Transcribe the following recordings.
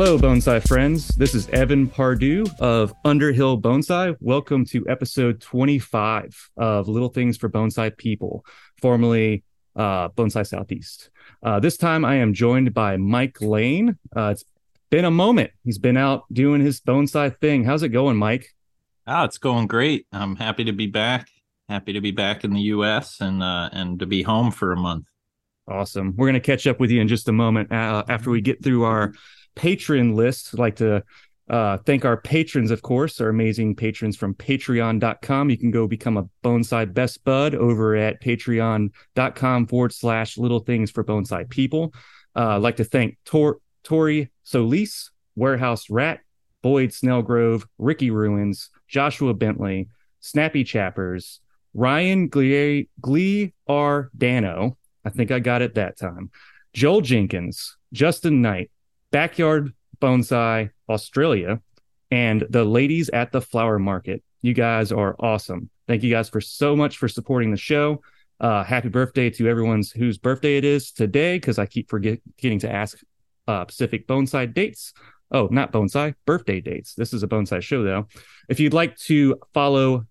Hello, bonsai friends. This is Evan Pardue of Underhill Bonsai. Welcome to episode 25 of Little Things for Bonsai People, formerly uh, Bonsai Southeast. Uh, this time I am joined by Mike Lane. Uh, it's been a moment. He's been out doing his bonsai thing. How's it going, Mike? Ah, it's going great. I'm happy to be back. Happy to be back in the U.S. and uh, and to be home for a month. Awesome. We're going to catch up with you in just a moment uh, after we get through our patron list. I'd like to uh, thank our patrons, of course, our amazing patrons from patreon.com. You can go become a bonsai best bud over at patreon.com forward slash little things for Bonsai people. Uh, I'd like to thank Tor- Tori Solis, Warehouse Rat, Boyd Snellgrove, Ricky Ruins, Joshua Bentley, Snappy Chappers, Ryan Glee, Glee R. Dano. I think I got it that time. Joel Jenkins, Justin Knight, Backyard Bonsai Australia, and the ladies at the flower market. You guys are awesome. Thank you guys for so much for supporting the show. Uh, happy birthday to everyone's whose birthday it is today, because I keep forgetting to ask uh, Pacific Bonsai dates. Oh, not bonsai, birthday dates. This is a bonsai show, though. If you'd like to follow,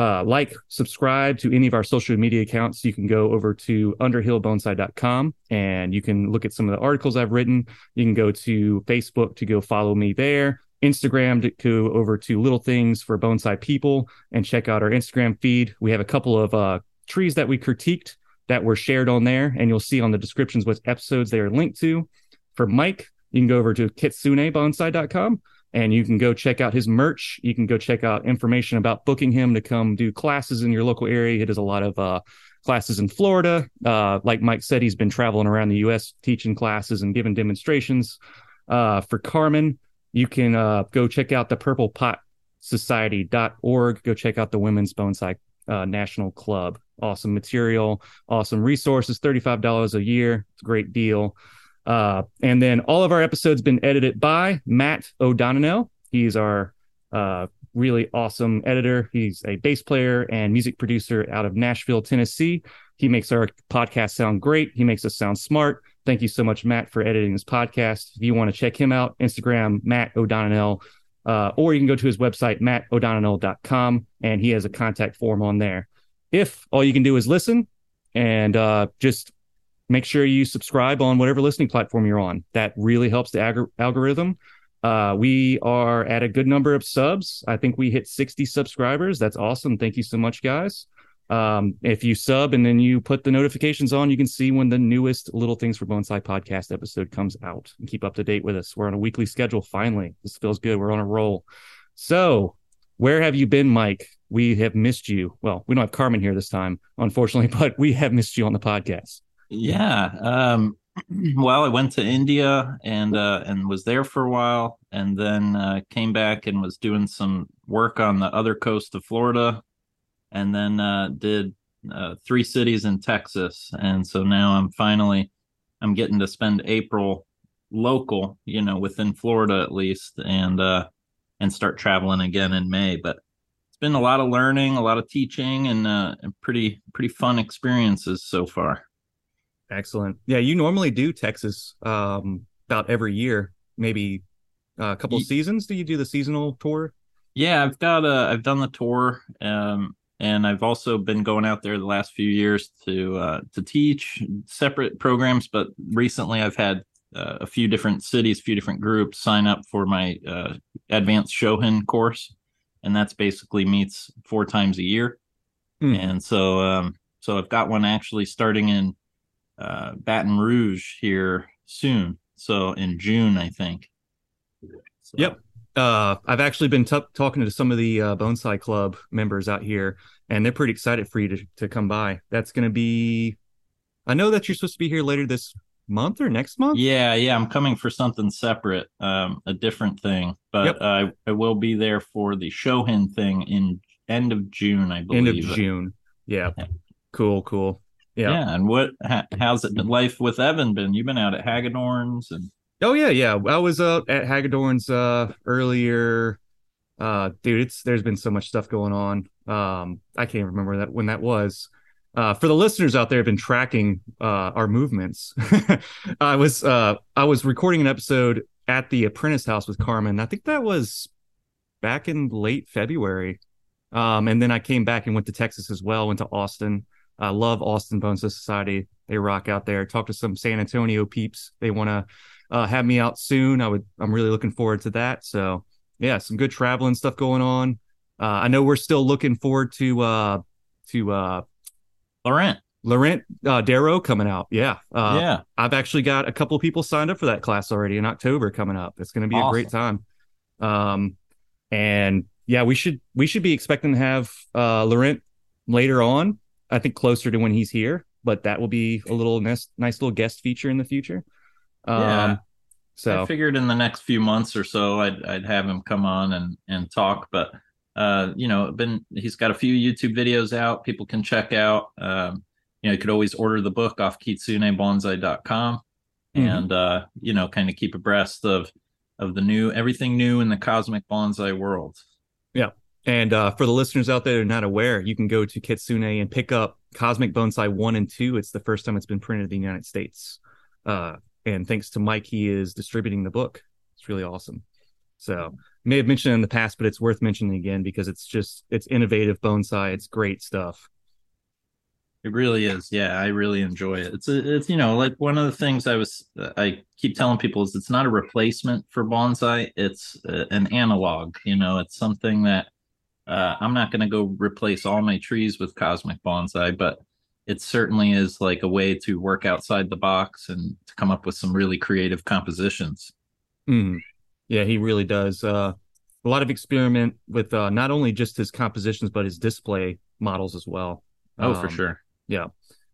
uh, like, subscribe to any of our social media accounts, you can go over to underhillbonsai.com and you can look at some of the articles I've written. You can go to Facebook to go follow me there. Instagram to go over to Little Things for Bonsai People and check out our Instagram feed. We have a couple of uh, trees that we critiqued that were shared on there, and you'll see on the descriptions what episodes they are linked to. For Mike, you can go over to kitsunebonsai.com and you can go check out his merch. You can go check out information about booking him to come do classes in your local area. He does a lot of uh, classes in Florida. Uh, like Mike said, he's been traveling around the U.S. teaching classes and giving demonstrations. Uh, for Carmen, you can uh, go check out the Purple Pot Society.org. Go check out the Women's Bonsai uh, National Club. Awesome material, awesome resources, $35 a year. It's a great deal. Uh, and then all of our episodes been edited by Matt O'Donnell. He's our uh, really awesome editor. He's a bass player and music producer out of Nashville, Tennessee. He makes our podcast sound great. He makes us sound smart. Thank you so much, Matt, for editing this podcast. If you want to check him out, Instagram, Matt O'Donnell, uh, or you can go to his website, mattodonnell.com, and he has a contact form on there. If all you can do is listen and uh, just make sure you subscribe on whatever listening platform you're on. That really helps the ag- algorithm. Uh, we are at a good number of subs. I think we hit 60 subscribers. That's awesome. Thank you so much, guys. Um, if you sub and then you put the notifications on, you can see when the newest Little Things for Bonsai podcast episode comes out and keep up to date with us. We're on a weekly schedule finally. This feels good. We're on a roll. So, where have you been, Mike? We have missed you. Well, we don't have Carmen here this time, unfortunately, but we have missed you on the podcast. Yeah. Um, well, I went to India and uh, and was there for a while, and then uh, came back and was doing some work on the other coast of Florida, and then uh, did uh, three cities in Texas, and so now I'm finally I'm getting to spend April local, you know, within Florida at least, and uh, and start traveling again in May. But it's been a lot of learning, a lot of teaching, and, uh, and pretty pretty fun experiences so far. Excellent. Yeah, you normally do Texas um, about every year, maybe a couple of seasons. Do you do the seasonal tour? Yeah, I've got a, I've done the tour, um, and I've also been going out there the last few years to uh, to teach separate programs. But recently, I've had uh, a few different cities, a few different groups sign up for my uh, advanced Shohin course, and that's basically meets four times a year. Mm. And so, um, so I've got one actually starting in uh, Baton Rouge here soon. So in June, I think. So. Yep. Uh, I've actually been t- talking to some of the uh, Bonsai Club members out here, and they're pretty excited for you to, to come by. That's going to be. I know that you're supposed to be here later this month or next month. Yeah, yeah, I'm coming for something separate, um, a different thing, but yep. I I will be there for the Shohin thing in end of June, I believe. End of June. Yeah. yeah. Cool, cool. Yeah. Yeah. And what? how's it been? Life with Evan been? You've been out at Hagedorn's and. Oh yeah, yeah. I was uh, at Hagedorn's uh, earlier. Uh, dude, it's there's been so much stuff going on. Um, I can't remember that when that was. Uh, for the listeners out there have been tracking uh, our movements. I was uh, I was recording an episode at the apprentice house with Carmen. I think that was back in late February. Um, and then I came back and went to Texas as well, went to Austin. I love Austin Bonsai Society. They rock out there. Talk to some San Antonio peeps. They want to uh, have me out soon. I would. I'm really looking forward to that. So yeah, some good traveling stuff going on. Uh, I know we're still looking forward to uh, to uh, Laurent. Laurent uh, Darrow coming out. Yeah. Uh, yeah. I've actually got a couple people signed up for that class already in October coming up. It's going to be Awesome. a great time. Um, and yeah, we should we should be expecting to have uh, Laurent later on. I think closer to when he's here, but that will be a little nice, nice little guest feature in the future. Um, Yeah. So I figured in the next few months or so, I'd I'd have him come on and and talk. But uh, you know, been he's got a few YouTube videos out. People can check out. Um, you know, you could always order the book off kitsunebonsai.com Mhm. and uh, you know, kind of keep abreast of of the new everything new in the cosmic bonsai world. And uh, for the listeners out there that are not aware, you can go to Kitsune and pick up Cosmic Bonsai 1 and 2. It's the first time it's been printed in the United States. Uh, and thanks to Mike, he is distributing the book. It's really awesome. So, may have mentioned in the past, but it's worth mentioning again because it's just, it's innovative bonsai. It's great stuff. It really is. Yeah, I really enjoy it. It's a, it's you know like one of the things I was I keep telling people is it's not a replacement for bonsai. It's uh, an analog. You know, it's something that uh, I'm not going to go replace all my trees with cosmic bonsai, but it certainly is like a way to work outside the box and to come up with some really creative compositions. Mm. Yeah, he really does. Uh, a lot of experiment with uh, not only just his compositions, but his display models as well. Oh, for Um, sure. Yeah.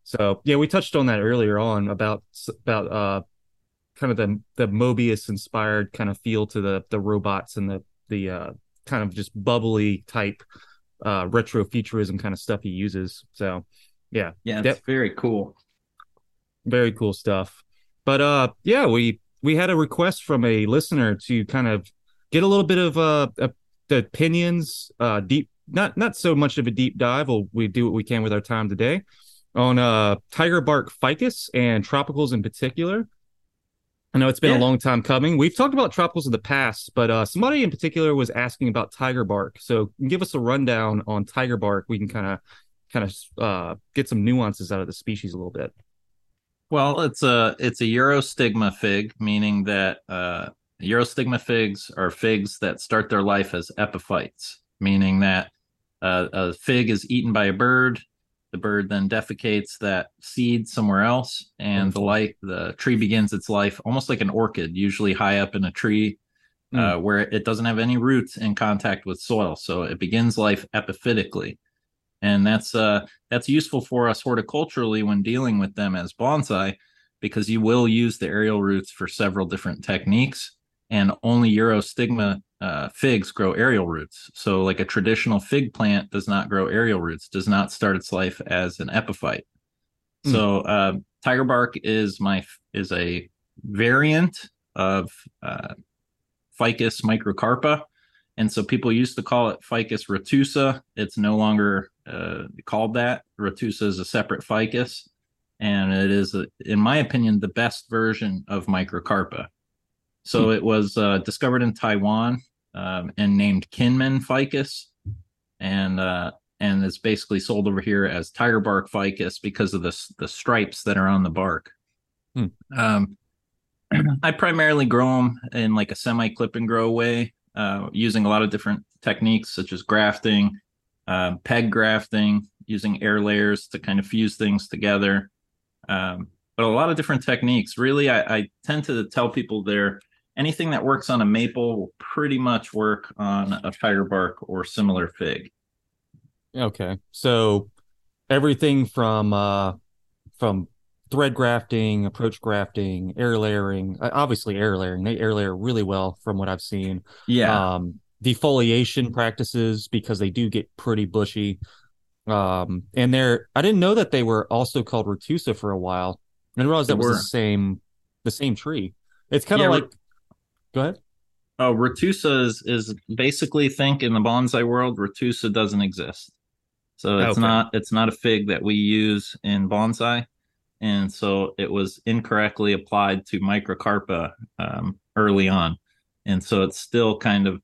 So yeah, we touched on that earlier on about about uh kind of the the Mobius inspired kind of feel to the the robots and the the uh kind of just bubbly type uh retro futurism kind of stuff he uses. So yeah, Yeah, Yep. it's very cool. very cool stuff. But uh yeah, we we had a request from a listener to kind of get a little bit of uh, uh the opinions uh deep not not so much of a deep dive. We'll we do what we can with our time today on uh tiger bark ficus and tropicals in particular. I know it's been Yeah. a long time coming. We've talked about tropicals in the past, but uh somebody in particular was asking about tiger bark. So give us a rundown on tiger bark. We can kind of kind of uh get some nuances out of the species a little bit. Well, it's a it's a Urostigma fig, meaning that uh, Urostigma figs are figs that start their life as epiphytes, meaning that uh, a fig is eaten by a bird. The bird then defecates that seed somewhere else, and the life the tree begins its life almost like an orchid, usually high up in a tree, uh, where it doesn't have any roots in contact with soil. So it begins life epiphytically, and that's uh, that's useful for us horticulturally when dealing with them as bonsai because you will use the aerial roots for several different techniques and only urostigma uh, figs grow aerial roots. So like a traditional fig plant does not grow aerial roots does not start its life as an epiphyte. Hmm. so uh, tiger bark is my is a variant of uh, ficus microcarpa. And so people used to call it ficus retusa. It's no longer uh, called that. Retusa is a separate ficus. And it is in my opinion the best version of microcarpa so it was uh, discovered in taiwan um, and named kinmen ficus and uh, and it's basically sold over here as tiger bark ficus because of the the stripes that are on the bark Hmm. um, I primarily grow them in like a semi clip and grow way, uh, using a lot of different techniques such as grafting, uh, peg grafting, using air layers to kind of fuse things together. Um, but a lot of different techniques. Really, I, I tend to tell people there anything that works on a maple will pretty much work on a tiger bark or similar fig. Okay. So everything from uh from thread grafting, approach grafting, air layering, uh, obviously air layering. They air layer really well from what I've seen. Yeah. Um defoliation practices because they do get pretty bushy. Um and they're I didn't know that they were also called retusa for a while. I didn't realize that was the same the same tree. It's kind of Yeah, like Go ahead. Oh, Retusa is, is basically think in the bonsai world, Retusa doesn't exist. So it's Okay. not it's not a fig that we use in bonsai. and so it was incorrectly applied to microcarpa um, early on, and so it's still kind of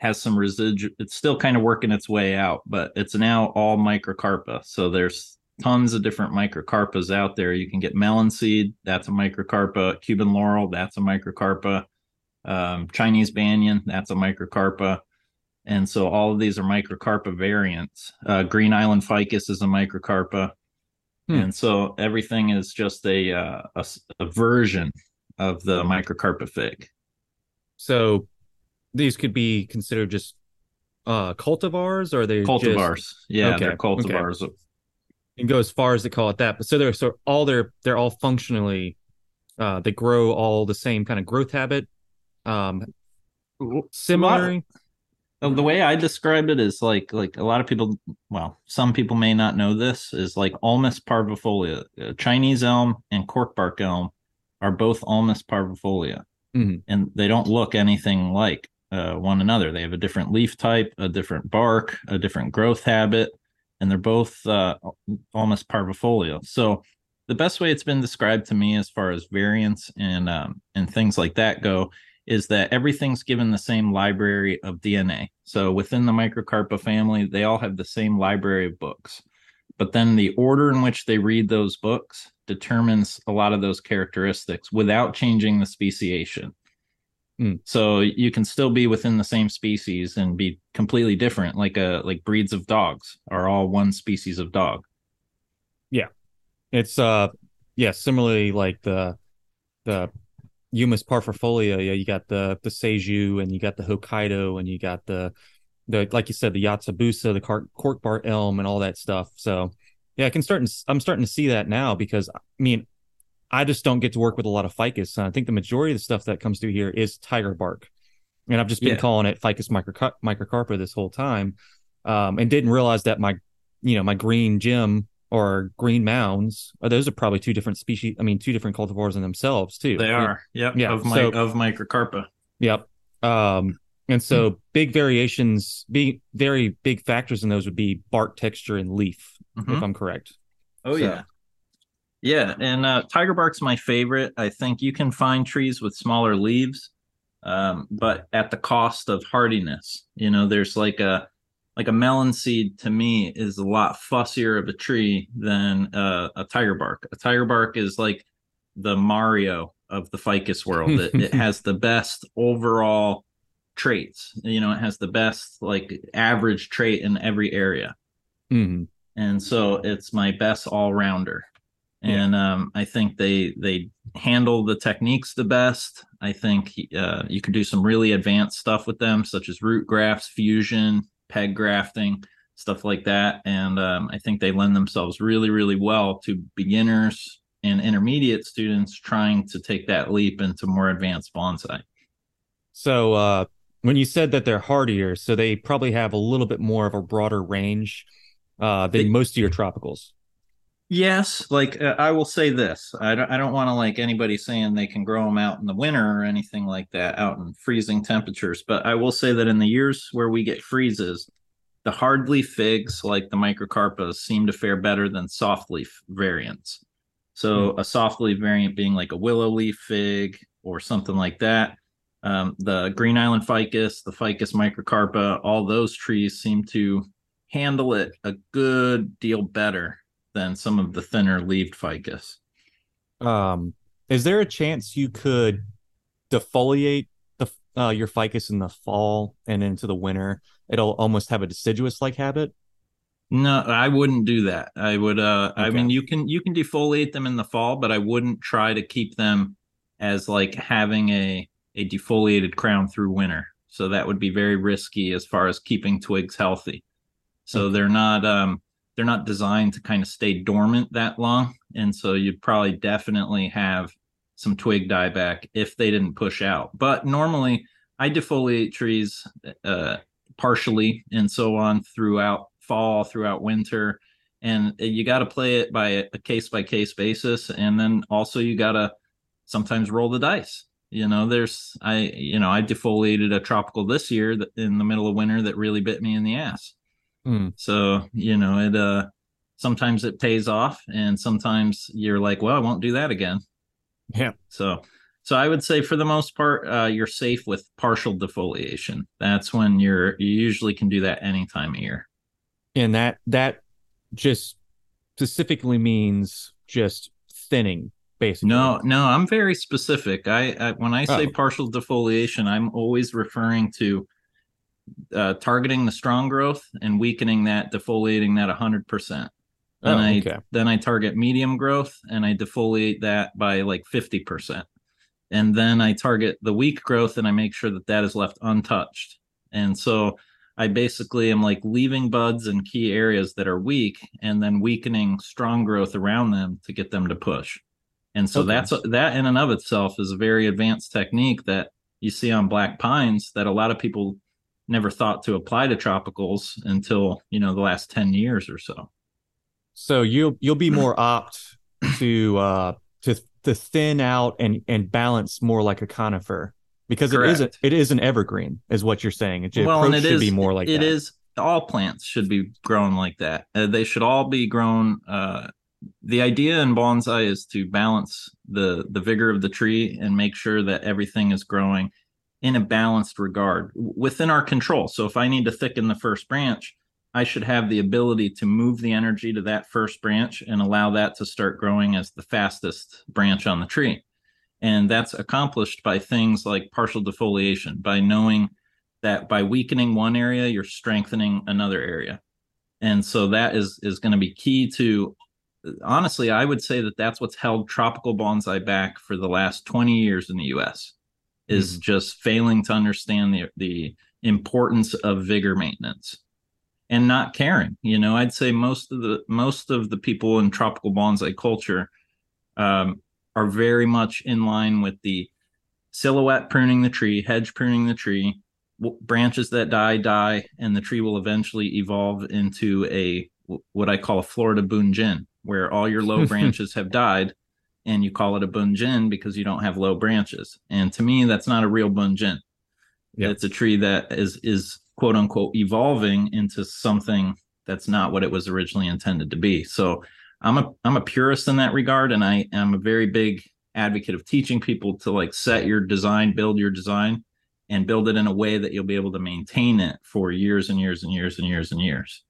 has some residual. It's still kind of working its way out, but it's now all microcarpa. So there's tons of different microcarpas out there. You can get melon seed, that's a microcarpa. Cuban laurel, that's a microcarpa. Um, Chinese banyan, that's a microcarpa. And so all of these are microcarpa variants. Uh, Green Island ficus is a microcarpa. Hmm. And so everything is just a, uh, a, a version of the microcarpa fig. So these could be considered just uh cultivars or are they cultivars just... yeah okay. they're cultivars okay. and go as far as to call it that but so they're so all they're they're all functionally uh they grow all the same kind of growth habit um similar the way I describe it is like like a lot of people, well, some people may not know this is like Ulmus parvifolia. Uh, Chinese elm and corkbark elm are both Ulmus parvifolia, mm-hmm. and they don't look anything like uh, one another. They have a different leaf type, a different bark, a different growth habit, and they're both uh, Ulmus parvifolia. So the best way it's been described to me as far as variants and um, and things like that go is that everything's given the same library of DNA. So within the Microcarpa family, they all have the same library of books. But then the order in which they read those books determines a lot of those characteristics without changing the speciation. Mm. So you can still be within the same species and be completely different, like a like breeds of dogs are all one species of dog. Yeah, it's uh yeah similarly like the the Ulmus parvifolia, yeah, you got the the Seiju and you got the Hokkaido and you got the the like you said the Yatsubusa, the cork, corkbark elm and all that stuff. So yeah, I can start. I'm starting to see that now because I mean, I just don't get to work with a lot of ficus. I think the majority of the stuff that comes through here is tiger bark, and I've just been yeah. calling it ficus microcarpa this whole time, um, and didn't realize that my you know my green gem or green mounds. Uh, those are probably two different species. I mean, two different cultivars in themselves too. They are. Yep. Yeah. Of, my, so, of microcarpa. Yep. Um, and so mm big variations, be very big factors in those would be bark texture and leaf, mm-hmm. if I'm correct. Oh so. yeah. Yeah, and uh, tiger bark's my favorite. I think you can find trees with smaller leaves, um, but at the cost of hardiness. You know, there's like a like a melon seed to me is a lot fussier of a tree than uh, a tiger bark. A tiger bark is like the Mario of the ficus world. it, it has the best overall traits. You know, it has the best like average trait in every area. Mm-hmm. And so it's my best all rounder. And yeah. um, I think they they handle the techniques the best. I think uh, you can do some really advanced stuff with them, such as root grafts, fusion, peg grafting, stuff like that. And um, I think they lend themselves really, really well to beginners and intermediate students trying to take that leap into more advanced bonsai. So, uh, when you said that they're hardier, so they probably have a little bit more of a broader range uh, than they, most of your tropicals. Yes, like uh, I will say this. I don't I don't want to like anybody saying they can grow them out in the winter or anything like that out in freezing temperatures, but I will say that in the years where we get freezes, the hardleaf figs like the microcarpas seem to fare better than soft leaf variants. So mm. a soft leaf variant being like a willow leaf fig or something like that. Um, the Green Island ficus, the ficus microcarpa, all those trees seem to handle it a good deal better than some of the thinner leaved ficus. Um, is there a chance you could defoliate the uh, your ficus in the fall and into the winter? It'll almost have a deciduous like habit. No, I wouldn't do that. I would. Uh, okay. I mean, you can you can defoliate them in the fall, but I wouldn't try to keep them as like having a a defoliated crown through winter. So that would be very risky as far as keeping twigs healthy. So okay. they're not um they're not designed to kind of stay dormant that long. And so you'd probably definitely have some twig dieback if they didn't push out. But normally I defoliate trees uh, partially and so on throughout fall, throughout winter. And you got to play it by a case by case basis. And then also you got to sometimes roll the dice. You know, there's, I, you know, I defoliated a tropical this year in the middle of winter that really bit me in the ass. Mm. So you know it. Uh, sometimes it pays off and sometimes you're like well i won't do that again yeah so so i would say for the most part uh, you're safe with partial defoliation that's when you're you usually can do that any time of year and that that just specifically means just thinning basically no no i'm very specific i, I when i say Oh. partial defoliation i'm always referring to uh, targeting the strong growth and weakening that defoliating that 100% Then Oh, I okay. then I target medium growth and I defoliate that by like 50%. And then I target the weak growth and I make sure that that is left untouched. And so I basically am like leaving buds in key areas that are weak and then weakening strong growth around them to get them to push. And so Okay. that's that in and of itself is a very advanced technique that you see on black pines that a lot of people never thought to apply to tropicals until, you know, the last 10 years or so. So you'll you'll be more opt to uh to to thin out and and balance more like a conifer because it is a, Correct. it is an evergreen is what you're saying. It, well, approach and it should is be more like it that. is- all plants should be grown like that. Uh, they should all be grown. Uh, the idea in bonsai is to balance the the vigor of the tree and make sure that everything is growing in a balanced regard within our control. So if I need to thicken the first branch, I should have the ability to move the energy to that first branch and allow that to start growing as the fastest branch on the tree. And that's accomplished by things like partial defoliation, by knowing that by weakening one area, you're strengthening another area. And so that is is going to be key to honestly, I would say that that's what's held tropical bonsai back for the last 20 years in the US is Mhm. just failing to understand the the importance of vigor maintenance and not caring. You know, I'd say most of the most of the people in tropical bonsai culture um, are very much in line with the silhouette pruning the tree, hedge pruning the tree. Branches that die die, and the tree will eventually evolve into a what I call a Florida bunjin, where all your low branches have died, and you call it a bunjin because you don't have low branches. And to me, that's not a real bunjin. Yep. It's a tree that is is quote unquote evolving into something that's not what it was originally intended to be. So I'm a I'm a purist in that regard, and I am a very big advocate of teaching people to like set your design, build your design, and build it in a way that you'll be able to maintain it for years and years and years and years and years.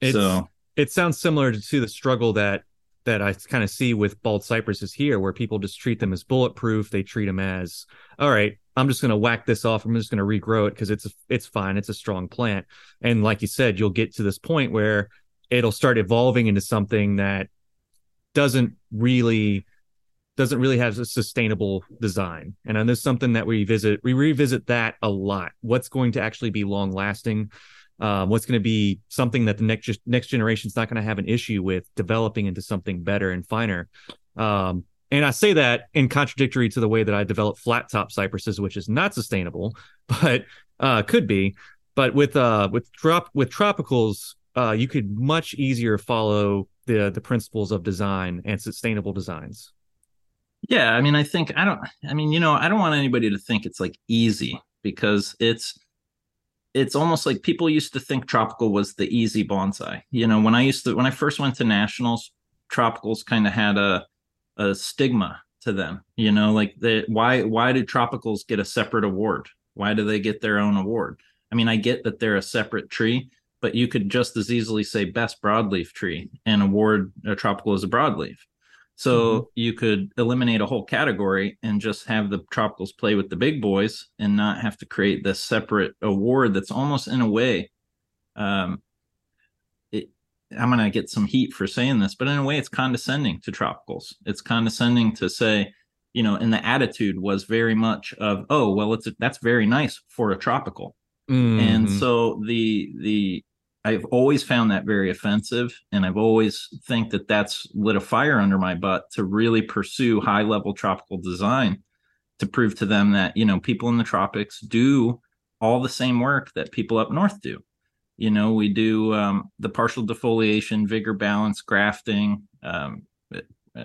It's, so it sounds similar to the struggle that that I kind of see with bald cypresses here, where people just treat them as bulletproof. They treat them as, all right, I'm just going to whack this off. I'm just going to regrow it because it's it's fine. It's a strong plant. And like you said, you'll get to this point where it'll start evolving into something that doesn't really doesn't really have a sustainable design. And then there's something that we visit, we revisit that a lot. What's going to actually be long lasting? Um, what's going to be something that the next next generation is not going to have an issue with developing into something better and finer. Um, and I say that in contradictory to the way that I develop flat top cypresses, which is not sustainable, but uh, could be. But with uh, with drop with tropicals, uh, you could much easier follow the the principles of design and sustainable designs. yeah, I mean, I think I don't. I mean, you know, I don't want anybody to think it's like easy because it's it's almost like people used to think tropical was the easy bonsai. You know, when I used to when I first went to nationals, tropicals kind of had a a stigma to them. You know, like the why why do tropicals get a separate award? Why do they get their own award? I mean, I get that they're a separate tree, but you could just as easily say best broadleaf tree and award a tropical as a broadleaf. So you could eliminate a whole category and just have the tropicals play with the big boys and not have to create this separate award that's almost in a way um it, I'm going to get some heat for saying this, but in a way it's condescending to tropicals. It's condescending to say, you know, and the attitude was very much of, oh, well, it's a, that's very nice for a tropical and Mhm. so the the i've always found that very offensive and i've always think that that's lit a fire under my butt to really pursue high level tropical design to prove to them that you know people in the tropics do all the same work that people up north do. You know we do um, the partial defoliation vigor balance grafting um, uh,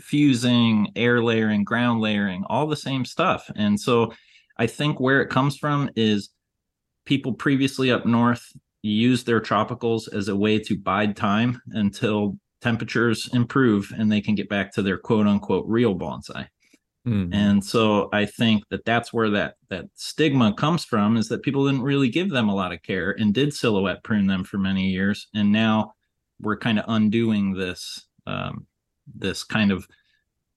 fusing air layering ground layering all the same stuff. And so i think where it comes from is people previously up north use their tropicals as a way to bide time until temperatures improve and they can get back to their quote unquote real bonsai. Mm-hmm. And so I think that that's where that that stigma comes from is that people didn't really give them a lot of care and did silhouette prune them for many years, and now we're kind of undoing this um, this kind of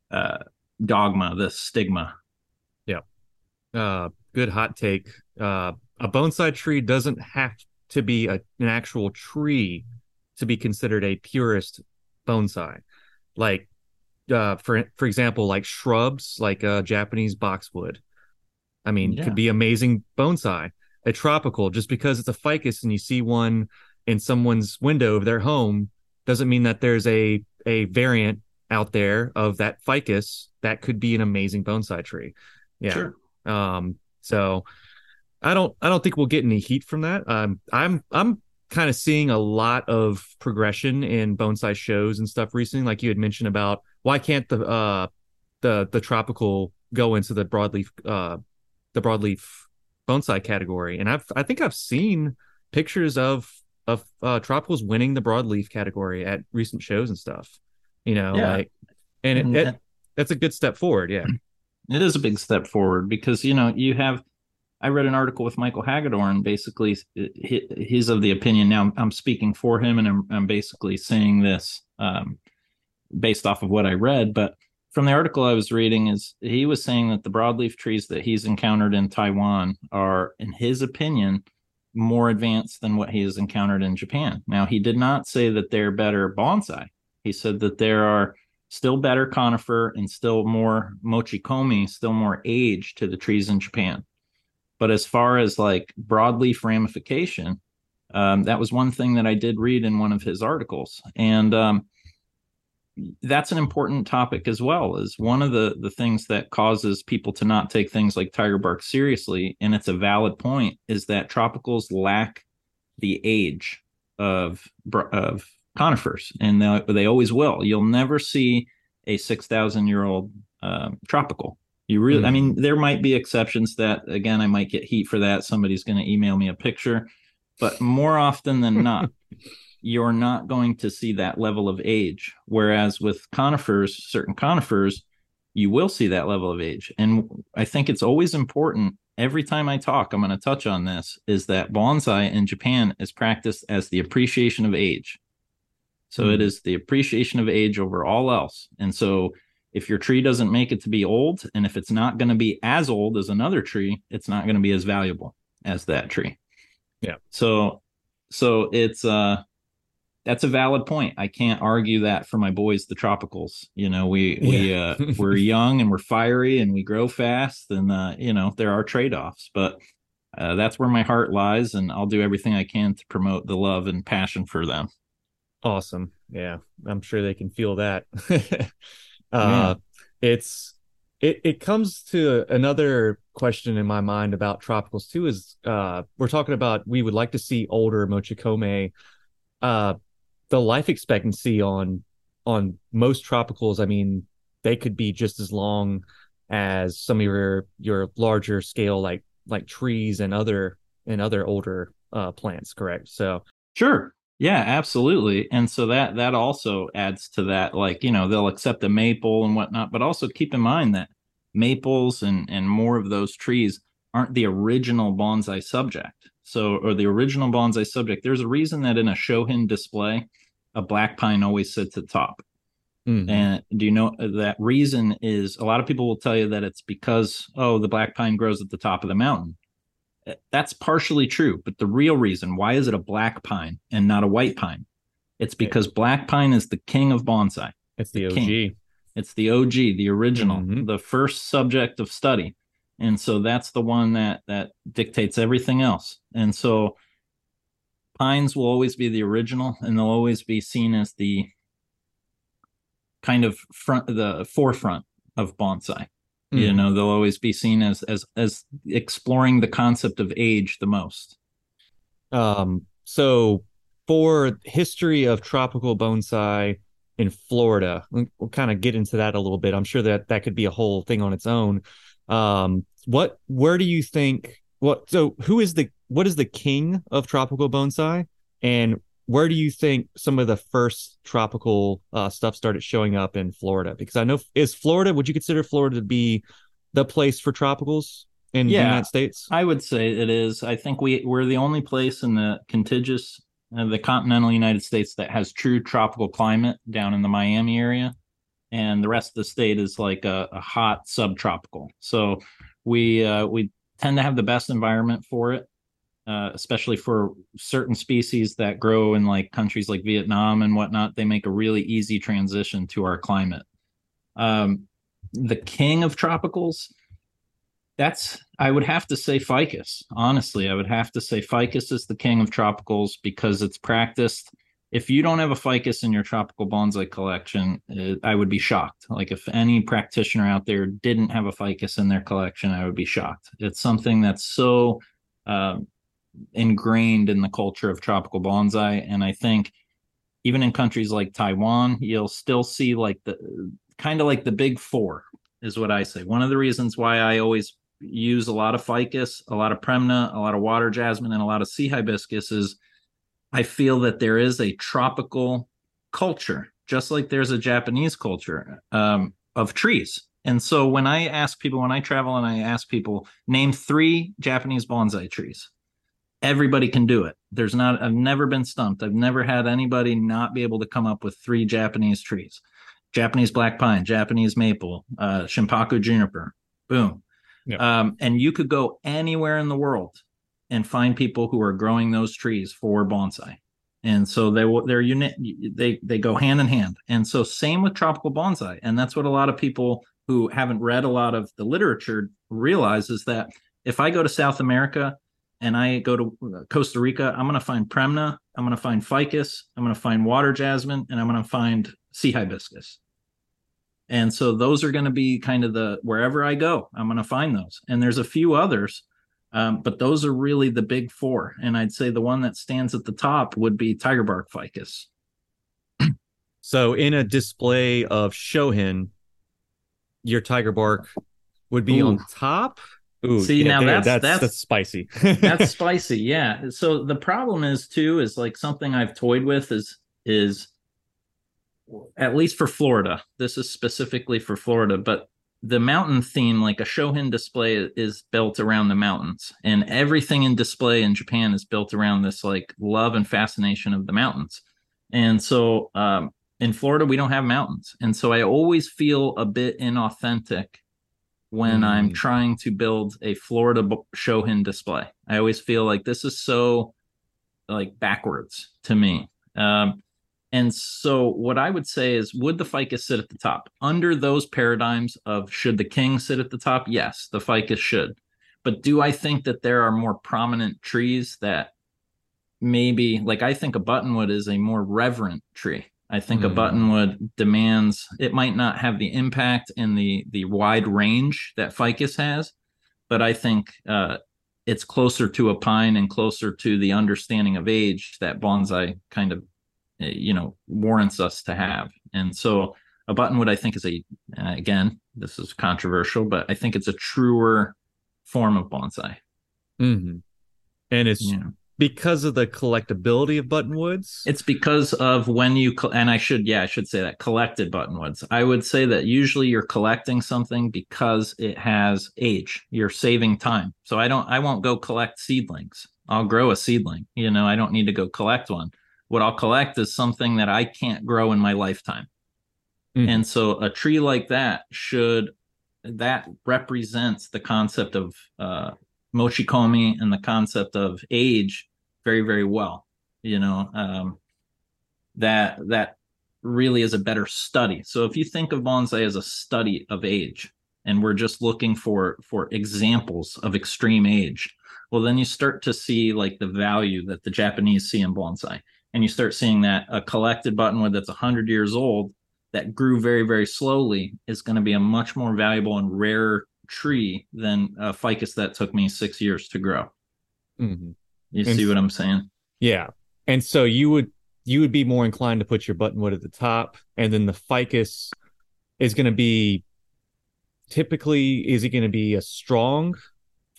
uh, dogma, this stigma. Yeah, uh, good hot take. Uh, a bonsai tree doesn't have to be a, an actual tree to be considered a purist bonsai. Like uh, for for example, like shrubs, like uh, Japanese boxwood. I mean, yeah. could be amazing bonsai. A tropical, just because it's a ficus and you see one in someone's window of their home, doesn't mean that there's a a variant out there of that ficus that could be an amazing bonsai tree. Yeah. Sure. Um. So, I don't I don't think we'll get any heat from that. Um. I'm I'm kind of seeing a lot of progression in bonsai size shows and stuff recently, like you had mentioned about why can't the uh the the tropical go into the broadleaf uh the broadleaf bonsai category and i've i think i've seen pictures of of uh tropicals winning the broadleaf category at recent shows and stuff you know yeah. like and it, it, that's a good step forward yeah it is a big step forward because you know you have i read an article with michael hagedorn basically he's of the opinion now i'm speaking for him and i'm, I'm basically saying this um, based off of what I read, but from the article I was reading is he was saying that the broadleaf trees that he's encountered in Taiwan are, in his opinion, more advanced than what he has encountered in Japan. Now, he did not say that they're better bonsai. He said that there are still better conifer and still more mochikomi, still more age to the trees in Japan. But as far as like broadleaf ramification, um, that was one thing that I did read in one of his articles. And um, that's an important topic as well is one of the the things that causes people to not take things like tiger bark seriously and it's a valid point is that tropicals lack the age of of conifers and they, they always will you'll never see a 6000 year old um, tropical you really mm. i hmm. mean there might be exceptions that again i might get heat for that somebody's going to email me a picture but more often than not you're not going to see that level of age. Whereas with conifers, certain conifers, you will see that level of age. And I think it's always important. Every time I talk, I'm going to touch on this is that bonsai in Japan is practiced as the appreciation of age. So mm. it hmm. the appreciation of age over all else. And so if your tree doesn't make it to be old, and if it's not going to be as old as another tree, it's not going to be as valuable as that tree. Yeah. So so it's uh that's a valid point. I can't argue that for my boys, the tropicals. You know, we we uh, we're young and we're fiery and we grow fast, and uh, you know there are trade offs, but uh, that's where my heart lies, and I'll do everything I can to promote the love and passion for them. Awesome, yeah, I'm sure they can feel that. uh. It's it it comes to another question in my mind about tropicals too. Is uh, we're talking about we would like to see older mochikomi uh the life expectancy on on most tropicals, I mean, they could be just as long as some of your your larger scale like like trees and other and other older uh, plants. Correct. So sure. Yeah, absolutely. And so that that also adds to that, like, you know, they'll accept a maple and whatnot, but also keep in mind that maples and and more of those trees aren't the original bonsai subject. So or the original bonsai subject. There's a reason that in a shohin display, a black pine always sits at top. Mm-hmm. And do you know that reason is a lot of people will tell you that it's because, oh, the black pine grows at the top of the mountain. Eh, that's partially true, but the real reason why is it a black pine and not a white pine? It's because black pine is the king of bonsai. It's the, the OG. King. It's the OG, the original, mm-hmm. the first subject of study. And so that's the one that that dictates everything else. And so pines will always be the original and they'll always be seen as the kind of front the forefront of bonsai mm. you know they'll always be seen as as as exploring the concept of age the most. Um so for history of tropical bonsai in florida we'll kind of get into that a little bit. I'm sure that that could be a whole thing on its own. Um what where do you think what so who is the what is the king of tropical bonsai, and where do you think some of the first tropical uh, stuff started showing up in Florida? Because I know is Florida. Would you consider Florida to be the place for tropicals in yeah, the United States? I would say it is. I think we we're the only place in the contiguous, uh, the continental United States that has true tropical climate down in the Miami area, and the rest of the state is like a, a hot subtropical. So we uh, we tend to have the best environment for it uh, especially for certain species that grow in like countries like Vietnam and whatnot, they make a really easy transition to our climate. Um, the king of tropicals, that's I would have to say ficus. Honestly, I would have to say ficus is the king of tropicals because it's practiced. If you don't have a ficus in your tropical bonsai collection, it, I would be shocked. Like if any practitioner out there didn't have a ficus in their collection, I would be shocked. It's something that's so um, ingrained in the culture of tropical bonsai. And I think even in countries like Taiwan, you'll still see like the kind of like the big four is what I say. One of the reasons why I always use a lot of ficus, a lot of premna, a lot of water jasmine, and a lot of sea hibiscus is I feel that there is a tropical culture, just like there's a Japanese culture um, of trees. And so when I ask people, when I travel and I ask people, name three Japanese bonsai trees, everybody can do it. There's not, I've never been stumped. I've never had anybody not be able to come up with three Japanese trees Japanese black pine, Japanese maple, uh, Shinpaku juniper. Boom. Um, and you could go anywhere in the world and find people who are growing those trees for bonsai. And so they they're unit they they go hand in hand. And so same with tropical bonsai. And that's what a lot of people who haven't read a lot of the literature realize is that if I go to South America and I go to uh, Costa Rica, I'm going to find Premna, I'm going to find Ficus, I'm going to find water jasmine, and I'm going to find sea hibiscus. And so those are going to be kind of the wherever I go, I'm going to find those. And there's a few others, um, but those are really the big four. And I'd say the one that stands at the top would be tiger bark ficus. So in a display of Shohin, your tiger bark would be Ooh. on top Ooh, See yeah, now that's, that's, that's that's spicy. that's spicy, yeah. So the problem is too is like something I've toyed with is is at least for Florida. This is specifically for Florida, but the mountain theme, like a Shohin display, is built around the mountains, and everything in display in Japan is built around this like love and fascination of the mountains. And so um, in Florida, we don't have mountains, and so I always feel a bit inauthentic when mm. I'm trying to build a Florida Shohin display. I always feel like this is so like backwards to me. Um, and so what I would say is would the ficus sit at the top? Under those paradigms of should the king sit at the top? Yes, the ficus should. But do I think that there are more prominent trees that maybe like I think a buttonwood is a more reverent tree. I think mm. a hmm. buttonwood demands it might not have the impact in the the wide range that ficus has, but I think uh, it's closer to a pine and closer to the understanding of age that bonsai kind of eh, you know warrants us to have. And so a buttonwood I think is a uh, again this is controversial, but I think it's a truer form of bonsai. Mm-hmm. And it's yeah because of the collectability of buttonwoods it's because of when you and i should yeah i should say that collected buttonwoods i would say that usually you're collecting something because it has age. You're saving time. So i don't i won't go collect seedlings. I'll grow a seedling you know i don't need to go collect one. What i'll collect is something that i can't grow in my lifetime. Mm. and so a tree like that should that represents the concept of uh mochikomi and the concept of age very very well you know um, that that really is a better study. So if you think of bonsai as a study of age and we're just looking for for examples of extreme age well then you start to see like the value that the japanese see in bonsai. And you start seeing that a collected buttonwood that's 100 years old that grew very very slowly is going to be a much more valuable and rare tree than a ficus that took me six years to grow. Mm-hmm. You and, see what I'm saying? Yeah. And so you would you would be more inclined to put your buttonwood at the top, and then the ficus is going to be typically is it going to be a strong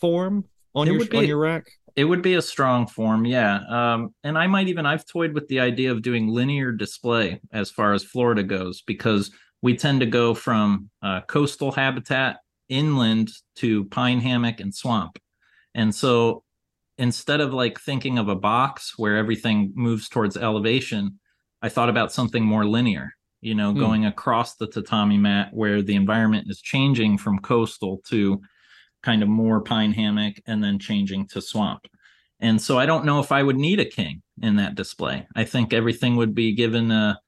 form on it your be, on your rack? It would be a strong form, yeah. Um, and I might even I've toyed with the idea of doing linear display as far as Florida goes because we tend to go from uh, coastal habitat inland to pine hammock and swamp, and so instead of like thinking of a box where everything moves towards elevation, I thought about something more linear. You know, mm. going across the tatami mat where the environment is changing from coastal to kind of more pine hammock and then changing to swamp. And so I don't know if I would need a king in that display. I think everything would be given a,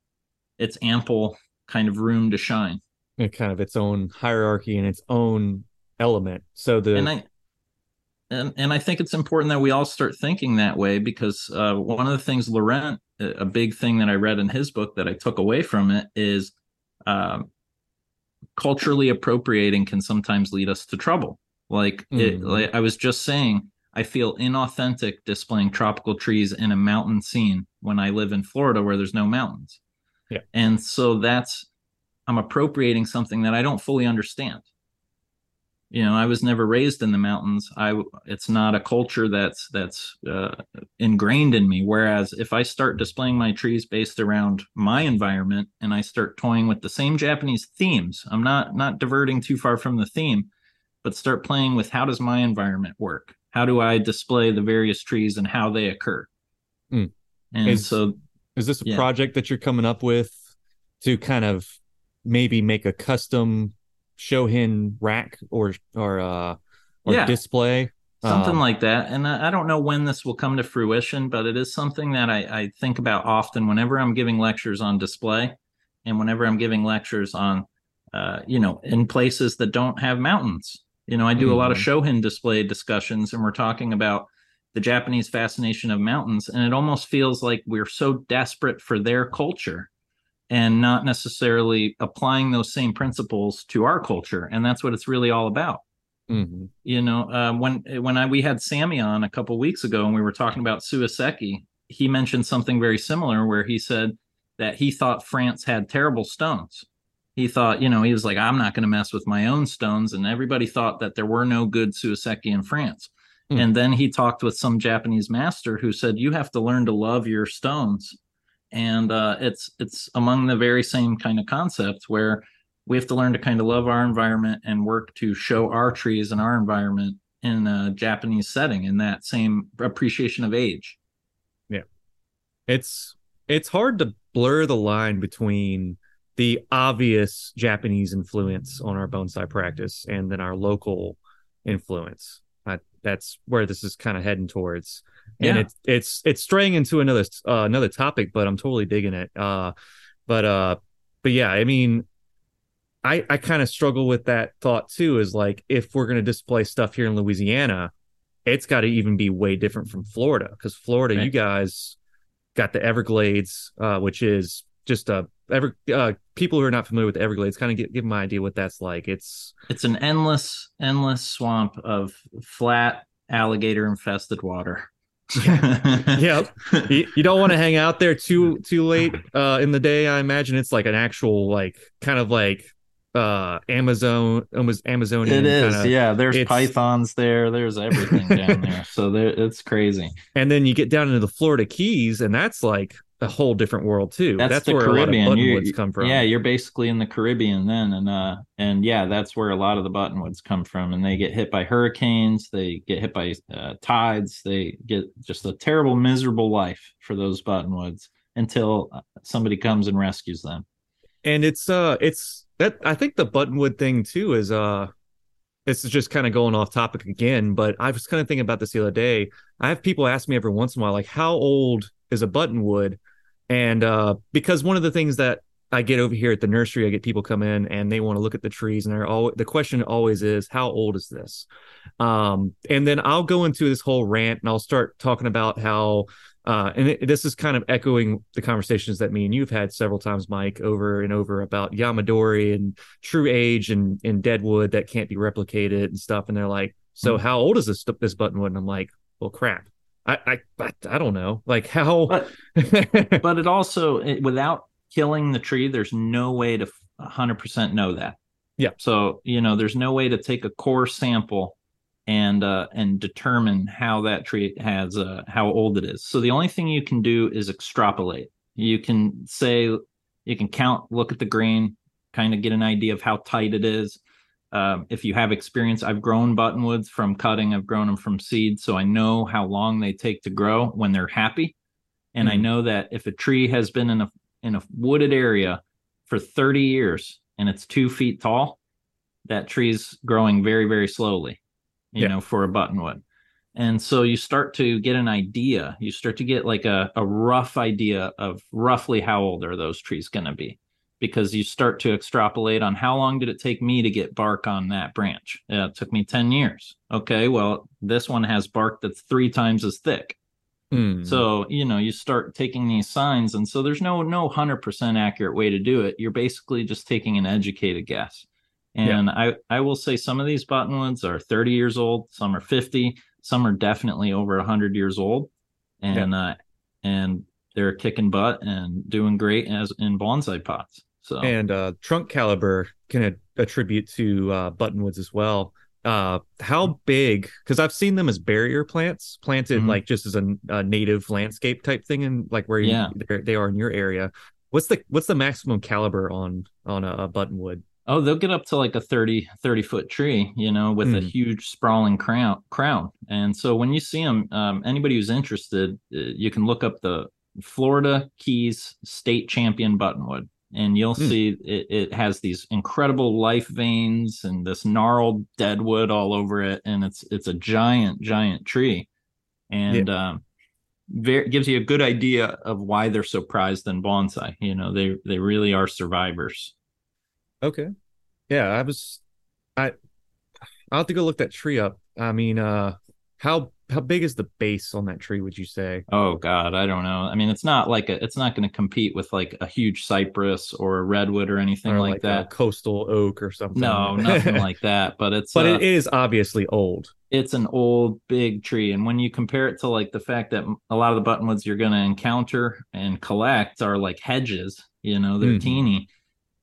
its ample kind of room to shine. And kind of its own hierarchy and its own element. So the and I and and I think it's important that we all start thinking that way because uh, one of the things Laurent, a big thing that I read in his book that I took away from it is um, culturally appropriating can sometimes lead us to trouble like mm. it, like I was just saying, I feel inauthentic displaying tropical trees in a mountain scene when I live in Florida where there's no mountains. Yeah. And so that's I'm appropriating something that I don't fully understand. You know, I was never raised in the mountains. I it's not a culture that's that's uh, ingrained in me. Whereas if I start displaying my trees based around my environment and I start toying with the same Japanese themes, I'm not not diverting too far from the theme but start playing with how does my environment work? How do I display the various trees and how they occur? Mm. And is, so is this a yeah. project that you're coming up with to kind of maybe make a custom shohin rack or or uh or yeah. display? Something um, like that. And I, I don't know when this will come to fruition, but it is something that I, I think about often whenever I'm giving lectures on display and whenever I'm giving lectures on uh, you know, in places that don't have mountains you know, I do mm-hmm. a lot of mm-hmm. Shohin display discussions, and we're talking about the Japanese fascination of mountains. And it almost feels like we're so desperate for their culture and not necessarily applying those same principles to our culture. And that's what it's really all about. Mm-hmm. You know, uh, when when I we had Sammy on a couple weeks ago and we were talking about Suiseki, he mentioned something very similar where he said that he thought France had terrible stones he thought, you know, he was like, I'm not going to mess with my own stones. And everybody thought that there were no good Suiseki in France. Hmm. And then he talked with some Japanese master who said, you have to learn to love your stones. And uh, it's it's among the very same kind of concepts where we have to learn to kind of love our environment and work to show our trees and our environment in a Japanese setting in that same appreciation of age. Yeah. It's it's hard to blur the line between the obvious Japanese influence on our bonsai practice and then our local influence. I, that's where this is kind of heading towards. And yeah. it's it's it's straying into another uh, another topic, but I'm totally digging it. Uh, but uh, but yeah, I mean, I I kind of struggle with that thought too. Is like if we're gonna display stuff here in Louisiana, it's got to even be way different from Florida because Florida, right. you guys got the Everglades, uh, which is just a ever uh, people who are not familiar with the Everglades kind of get, give them an idea what that's like. It's it's an endless endless swamp of flat alligator infested water. yep. You, you, don't want to hang out there too too late uh, in the day. I imagine it's like an actual like kind of like uh Amazon almost Amazonian. It is, kinda, yeah. There's pythons there. There's everything down there. So there, it's crazy. And then you get down into the Florida Keys, and that's like a whole different world too. That's, that's the where Caribbean. a lot of buttonwoods come from. Yeah, you're basically in the Caribbean then, and uh, and yeah, that's where a lot of the buttonwoods come from, and they get hit by hurricanes, they get hit by uh, tides, they get just a terrible, miserable life for those buttonwoods until uh, somebody comes and rescues them. And it's uh, it's that I think the buttonwood thing too is uh. This is just kind of going off topic again, but I was kind of thinking about this the other day. I have people ask me every once in a while, like, how old is a buttonwood? And uh, because one of the things that I get over here at the nursery, I get people come in and they want to look at the trees, and they're all the question always is, how old is this? Um, and then I'll go into this whole rant and I'll start talking about how, uh, and it, this is kind of echoing the conversations that me and you've had several times, Mike, over and over about Yamadori and true age and and deadwood that can't be replicated and stuff. And they're like, so mm-hmm. how old is this this buttonwood? And I'm like, well, crap. I, I, I don't know, like how. But, but it also, it, without killing the tree, there's no way to 100% know that. Yeah. So, you know, there's no way to take a core sample and uh, and determine how that tree has uh, how old it is. So the only thing you can do is extrapolate. You can say you can count, look at the grain, kind of get an idea of how tight it is. Um, if you have experience, I've grown buttonwoods from cutting. I've grown them from seed, so I know how long they take to grow when they're happy, and mm-hmm. I know that if a tree has been in a in a wooded area for 30 years and it's two feet tall, that tree's growing very very slowly you yeah. know, for a buttonwood. And so you start to get an idea. You start to get like a, a rough idea of roughly how old are those trees going to be because you start to extrapolate on how long did it take me to get bark on that branch? Yeah, it took me 10 years. Okay, well, this one has bark that's three times as thick. Mm. So, you know, you start taking these signs and so there's no no 100% accurate way to do it. You're basically just taking an educated guess. And yeah. I, I will say some of these buttonwoods are 30 years old, some are 50, some are definitely over 100 years old. And yeah. uh, and they're kicking butt and doing great as in bonsai pots. So and uh, trunk caliber can attribute to uh, buttonwoods as well. Uh, how big? Because I've seen them as barrier plants, planted mm-hmm. like just as a, a, native landscape type thing, and like where you, yeah. they are in your area. What's the what's the maximum caliber on on a, a buttonwood? Oh, they'll get up to like a 30, 30 foot tree, you know, with mm. a huge sprawling crown crown. And so when you see them, um, anybody who's interested, uh, you can look up the Florida Keys State Champion Buttonwood, and you'll mm. see it, it, has these incredible life veins and this gnarled deadwood all over it, and it's it's a giant, giant tree, and yeah. um, very, gives you a good idea of why they're so prized in bonsai. You know, they they really are survivors. Okay. Yeah, I was I I'll have to go look that tree up. I mean, uh how how big is the base on that tree would you say? Oh god i don't know. I mean it's not like a it's not going to compete with like a huge cypress or a redwood or anything or like, like, that. coastal oak or something. No nothing like that but it's but uh, it is obviously old. It's an old big tree and when you compare it to like the fact that a lot of the buttonwoods you're going to encounter and collect are like hedges you know they're mm-hmm. teeny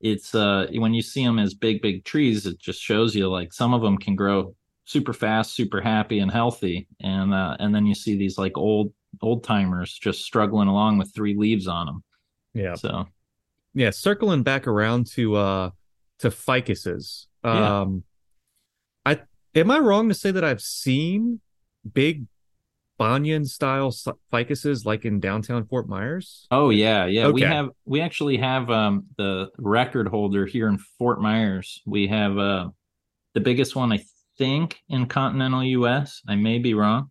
it's uh when you see them as big big trees it just shows you like some of them can grow super fast super happy and healthy and uh and then you see these like old old timers just struggling along with three leaves on them yeah so yeah circling back around to uh to ficuses um yeah. i am i wrong to say that i've seen big Banyan style ficuses like in downtown Fort Myers? Oh yeah, yeah. Okay. We have we actually have um the record holder here in Fort Myers. We have uh the biggest one I think in continental US. I may be wrong,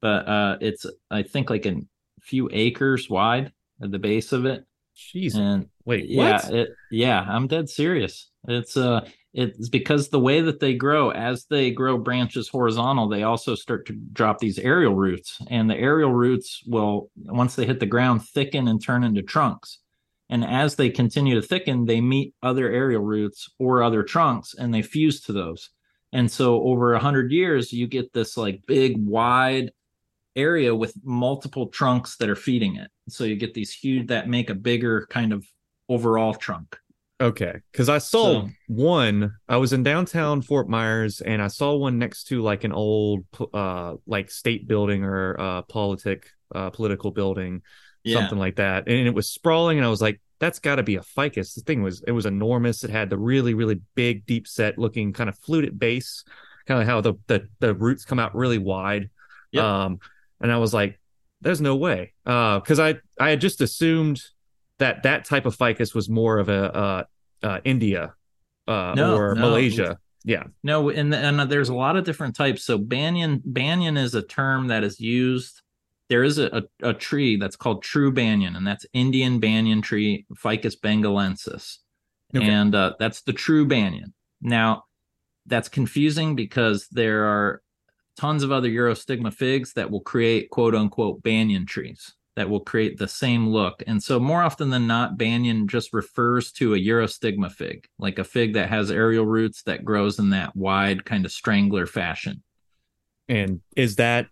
but uh it's I think like a few acres wide at the base of it. Jeez. And wait, yeah, it, yeah, I'm dead serious. It's uh it's because the way that they grow as they grow branches horizontal they also start to drop these aerial roots and the aerial roots will once they hit the ground thicken and turn into trunks and as they continue to thicken they meet other aerial roots or other trunks and they fuse to those and so over a hundred years you get this like big wide area with multiple trunks that are feeding it so you get these huge that make a bigger kind of overall trunk Okay, because I saw so, one. I was in downtown Fort Myers, and I saw one next to like an old, uh, like state building or uh, politic, uh, political building, yeah. something like that. And it was sprawling, and I was like, "That's got to be a ficus." The thing was, it was enormous. It had the really, really big, deep set looking kind of fluted base, kind of how the, the the roots come out really wide. Yep. Um, and I was like, "There's no way," because uh, I I had just assumed that that type of ficus was more of a uh, uh, India uh, no, or no. Malaysia. Yeah. No, and and there's a lot of different types. So banyan banyan is a term that is used. There is a, a, a tree that's called true banyan, and that's Indian banyan tree, Ficus bengalensis, okay. and uh, that's the true banyan. Now, that's confusing because there are tons of other Urostigma figs that will create quote unquote banyan trees that will create the same look. And so, more often than not, banyan just refers to a Urostigma fig, like a fig that has aerial roots that grows in that wide kind of strangler fashion. And is that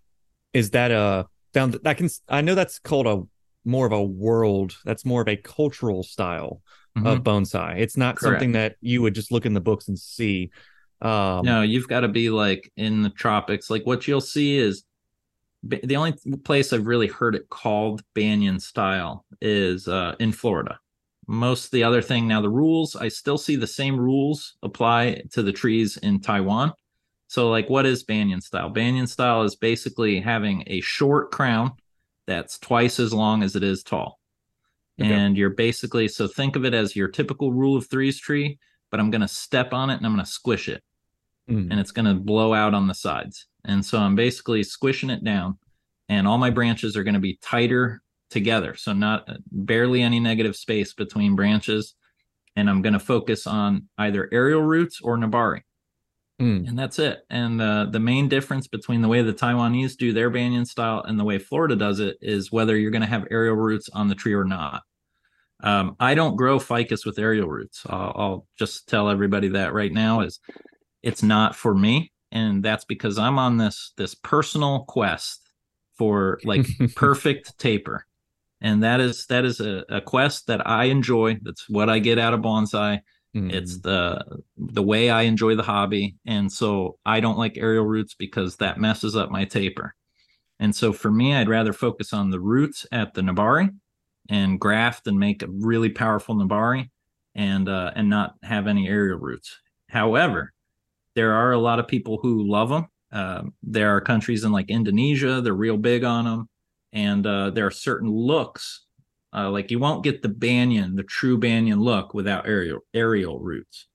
is that a down? I can I know that's called a more of a world. That's more of a cultural style mm-hmm. of bonsai. It's not Correct. something that you would just look in the books and see. Um, no, you've got to be like in the tropics. Like what you'll see is the only place I've really heard it called banyan style is uh, in Florida. Most of the other thing now, the rules I still see the same rules apply to the trees in Taiwan. So, like, what is banyan style? Banyan style is basically having a short crown that's twice as long as it is tall. Okay. And you're basically so think of it as your typical rule of threes tree, but I'm going to step on it and I'm going to squish it, mm. and it's going to blow out on the sides. And so I'm basically squishing it down, and all my branches are going to be tighter together. So not barely any negative space between branches. And I'm going to focus on either aerial roots or Nebari. Mm. And that's it. And uh, the main difference between the way the Taiwanese do their banyan style and the way Florida does it is whether you're going to have aerial roots on the tree or not. Um, I don't grow ficus with aerial roots. I'll, I'll, just tell everybody that right now is it's not for me, and that's because I'm on this this personal quest for like perfect taper, and that is that is a, a, quest that I enjoy. That's what I get out of bonsai. Mm. It's the the way I enjoy the hobby, and so I don't like aerial roots because that messes up my taper. And so for me, I'd rather focus on the roots at the Nebari and graft and make a really powerful Nebari and uh, and not have any aerial roots. However, there are a lot of people who love them. Uh, there are countries in like Indonesia, they're real big on them. And uh, there are certain looks, uh, like you won't get the banyan, the true banyan look without aerial aerial roots.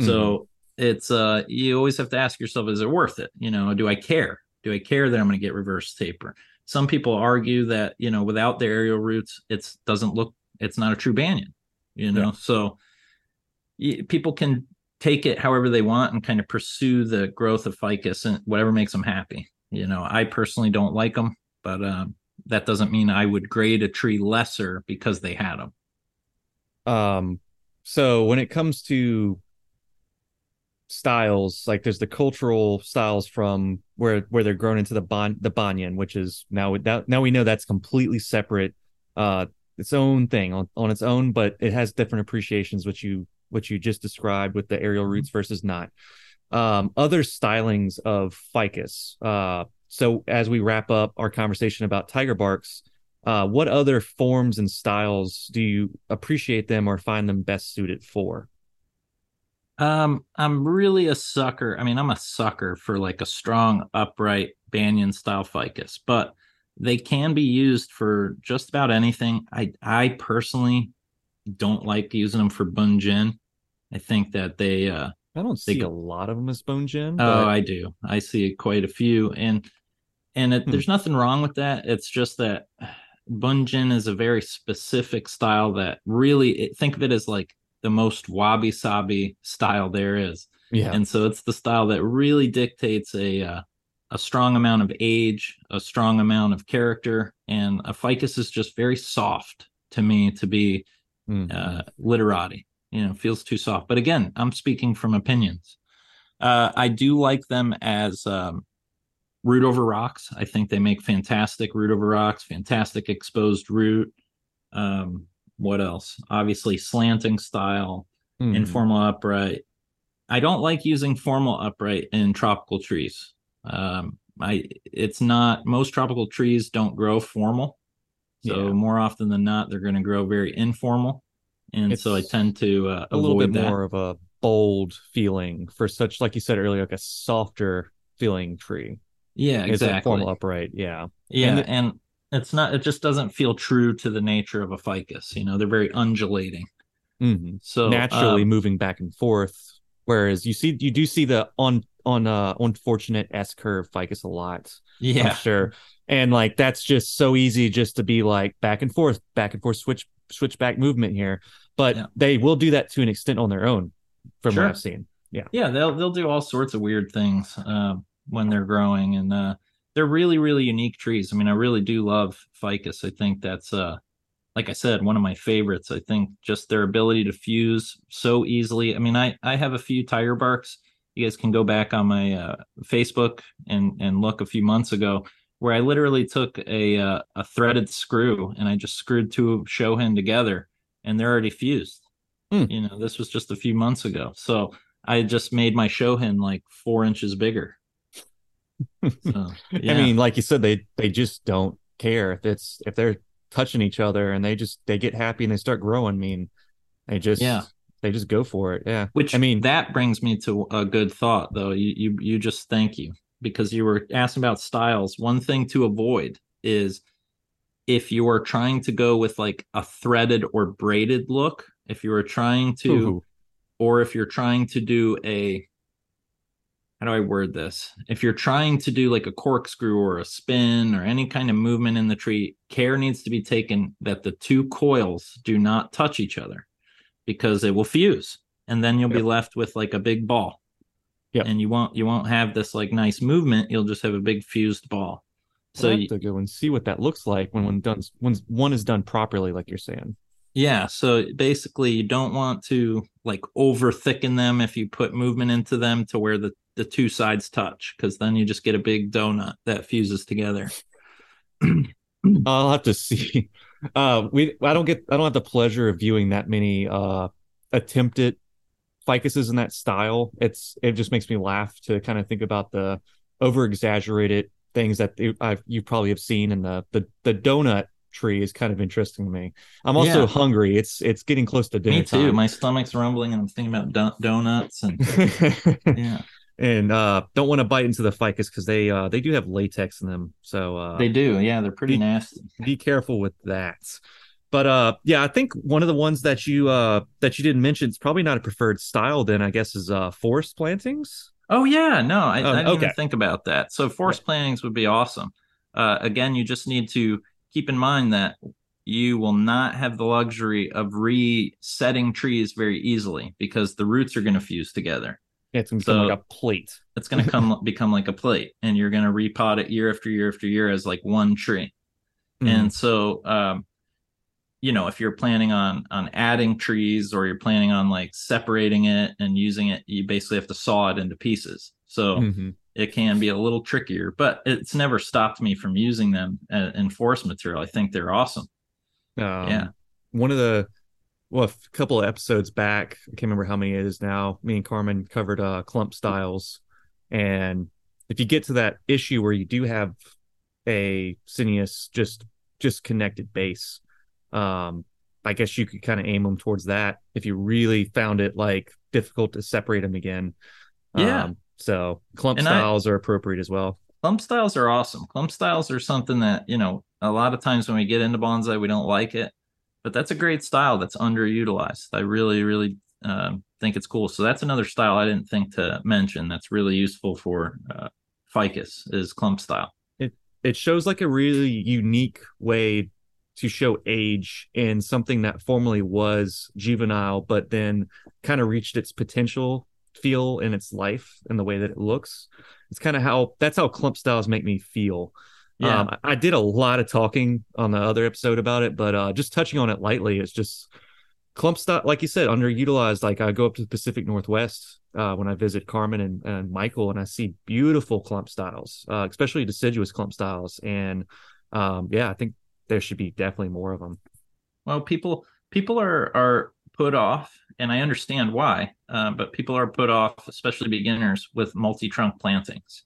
Mm-hmm. So it's uh you always have to ask yourself, is it worth it? You know, do I care? Do I care that I'm going to get reverse taper? some people argue that you know without the aerial roots it doesn't look it's not a true banyan you know yeah. so people can take it however they want and kind of pursue the growth of ficus and whatever makes them happy you know i personally don't like them but um, that doesn't mean i would grade a tree lesser because they had them um so when it comes to styles like there's the cultural styles from where where they're grown into the bon the banyan which is now that now we know that's completely separate uh its own thing on, on its own but it has different appreciations which you which you just described with the aerial roots versus not. Um other stylings of ficus uh so as we wrap up our conversation about tiger barks uh what other forms and styles do you appreciate them or find them best suited for um, I'm really a sucker. I mean, I'm a sucker for like a strong, upright banyan style ficus, but they can be used for just about anything. I I personally don't like using them for bunjin. I think that they uh I don't see they, a lot of them as bunjin. But... Oh, I do. I see quite a few and and it, hmm. there's nothing wrong with that. It's just that bunjin is a very specific style that really it, think of it as like the most wabi sabi style there is. Yeah. And so it's the style that really dictates a uh, a strong amount of age, a strong amount of character, and a ficus is just very soft to me to be mm. uh, literati. You know, feels too soft. But again, I'm speaking from opinions. Uh, I do like them as um, root over rocks. I think they make fantastic root over rocks, fantastic exposed root. Um, what else? Obviously, slanting style, mm. informal upright. I don't like using formal upright in tropical trees. Um, I it's not most tropical trees don't grow formal, so yeah. more often than not they're going to grow very informal, and it's so I tend to uh, a little bit that. more of a bold feeling for such, like you said earlier, like a softer feeling tree. Yeah, exactly. Formal upright, yeah, yeah, and, and it's not it just doesn't feel true to the nature of a ficus you know they're very undulating mm-hmm. so naturally um, moving back and forth whereas you see you do see the on on uh unfortunate s curve ficus a lot yeah I'm sure and like that's just so easy just to be like back and forth back and forth switch switch back movement here but yeah. they will do that to an extent on their own from sure. what i've seen yeah yeah they'll they'll do all sorts of weird things uh, when they're growing and uh they're really really unique trees. I mean, I really do love ficus. I think that's uh like I said, one of my favorites. I think just their ability to fuse so easily. I mean, I I have a few tiger barks. You guys can go back on my uh, Facebook and and look a few months ago where I literally took a uh, a threaded screw and I just screwed two shohin together and they're already fused. Mm. You know, this was just a few months ago. So I just made my shohin like four inches bigger. So, yeah. I mean, like you said, they they just don't care if it's if they're touching each other and they just they get happy and they start growing. I mean, they just yeah they just go for it. Yeah. Which I mean that brings me to a good thought though. You you you just thank you because you were asking about styles. One thing to avoid is if you are trying to go with like a threaded or braided look, if you are trying to Ooh. or if you're trying to do a how do I word this? If you're trying to do like a corkscrew or a spin or any kind of movement in the tree, care needs to be taken that the two coils do not touch each other because it will fuse and then you'll yep. be left with like a big ball. Yeah. And you won't you won't have this like nice movement, you'll just have a big fused ball. So you have to go and see what that looks like when one done when one is done properly, like you're saying. Yeah, so basically you don't want to like over thicken them if you put movement into them to where the the two sides touch because then you just get a big donut that fuses together. I'll have to see. Uh, we I don't get I don't have the pleasure of viewing that many uh attempted ficuses in that style. It's it just makes me laugh to kind of think about the over exaggerated things that I've, you probably have seen in the the the donut tree is kind of interesting to me. I'm also yeah. hungry. It's it's getting close to dinner. Me too. Time. My stomach's rumbling, and I'm thinking about don- donuts and yeah and uh, don't want to bite into the ficus because they uh, they do have latex in them. So uh, they do, yeah, they're pretty be, nasty. Be careful with that. But uh, yeah, I think one of the ones that you uh that you didn't mention is probably not a preferred style. Then I guess is uh forest plantings. Oh yeah, no, I, um, I didn't okay. even think about that. So forest plantings would be awesome. Uh, again, you just need to keep in mind that you will not have the luxury of resetting trees very easily because the roots are going to fuse together. It's gonna become like a plate. It's gonna come become like a plate, and you're gonna repot it year after year after year as like one tree. Mm. And so, um, you know, if you're planning on on adding trees or you're planning on like separating it and using it, you basically have to saw it into pieces. So mm-hmm. It can be a little trickier, but it's never stopped me from using them in force material. I think they're awesome. Um, yeah. One of the well, a couple of episodes back, I can't remember how many it is now. Me and Carmen covered uh, clump styles, and if you get to that issue where you do have a Cinnaeus just just connected base, um, I guess you could kind of aim them towards that if you really found it like difficult to separate them again. Yeah. Um, so clump and styles I, are appropriate as well. Clump styles are awesome. Clump styles are something that you know a lot of times when we get into bonsai we don't like it but that's a great style that's underutilized. I really, really uh, think it's cool. So that's another style I didn't think to mention. That's really useful for uh, ficus is clump style. It it shows like a really unique way to show age in something that formerly was juvenile, but then kind of reached its potential feel in its life and the way that it looks. It's kind of how that's how clump styles make me feel. Yeah, um, I did a lot of talking on the other episode about it, but uh, just touching on it lightly, it's just clump style, like you said, underutilized. Like I go up to the Pacific Northwest uh, when I visit Carmen and, and Michael, and I see beautiful clump styles, uh, especially deciduous clump styles. And um, yeah, I think there should be definitely more of them. Well, people people are are put off, and I understand why, uh, but people are put off, especially beginners, with multi trunk plantings.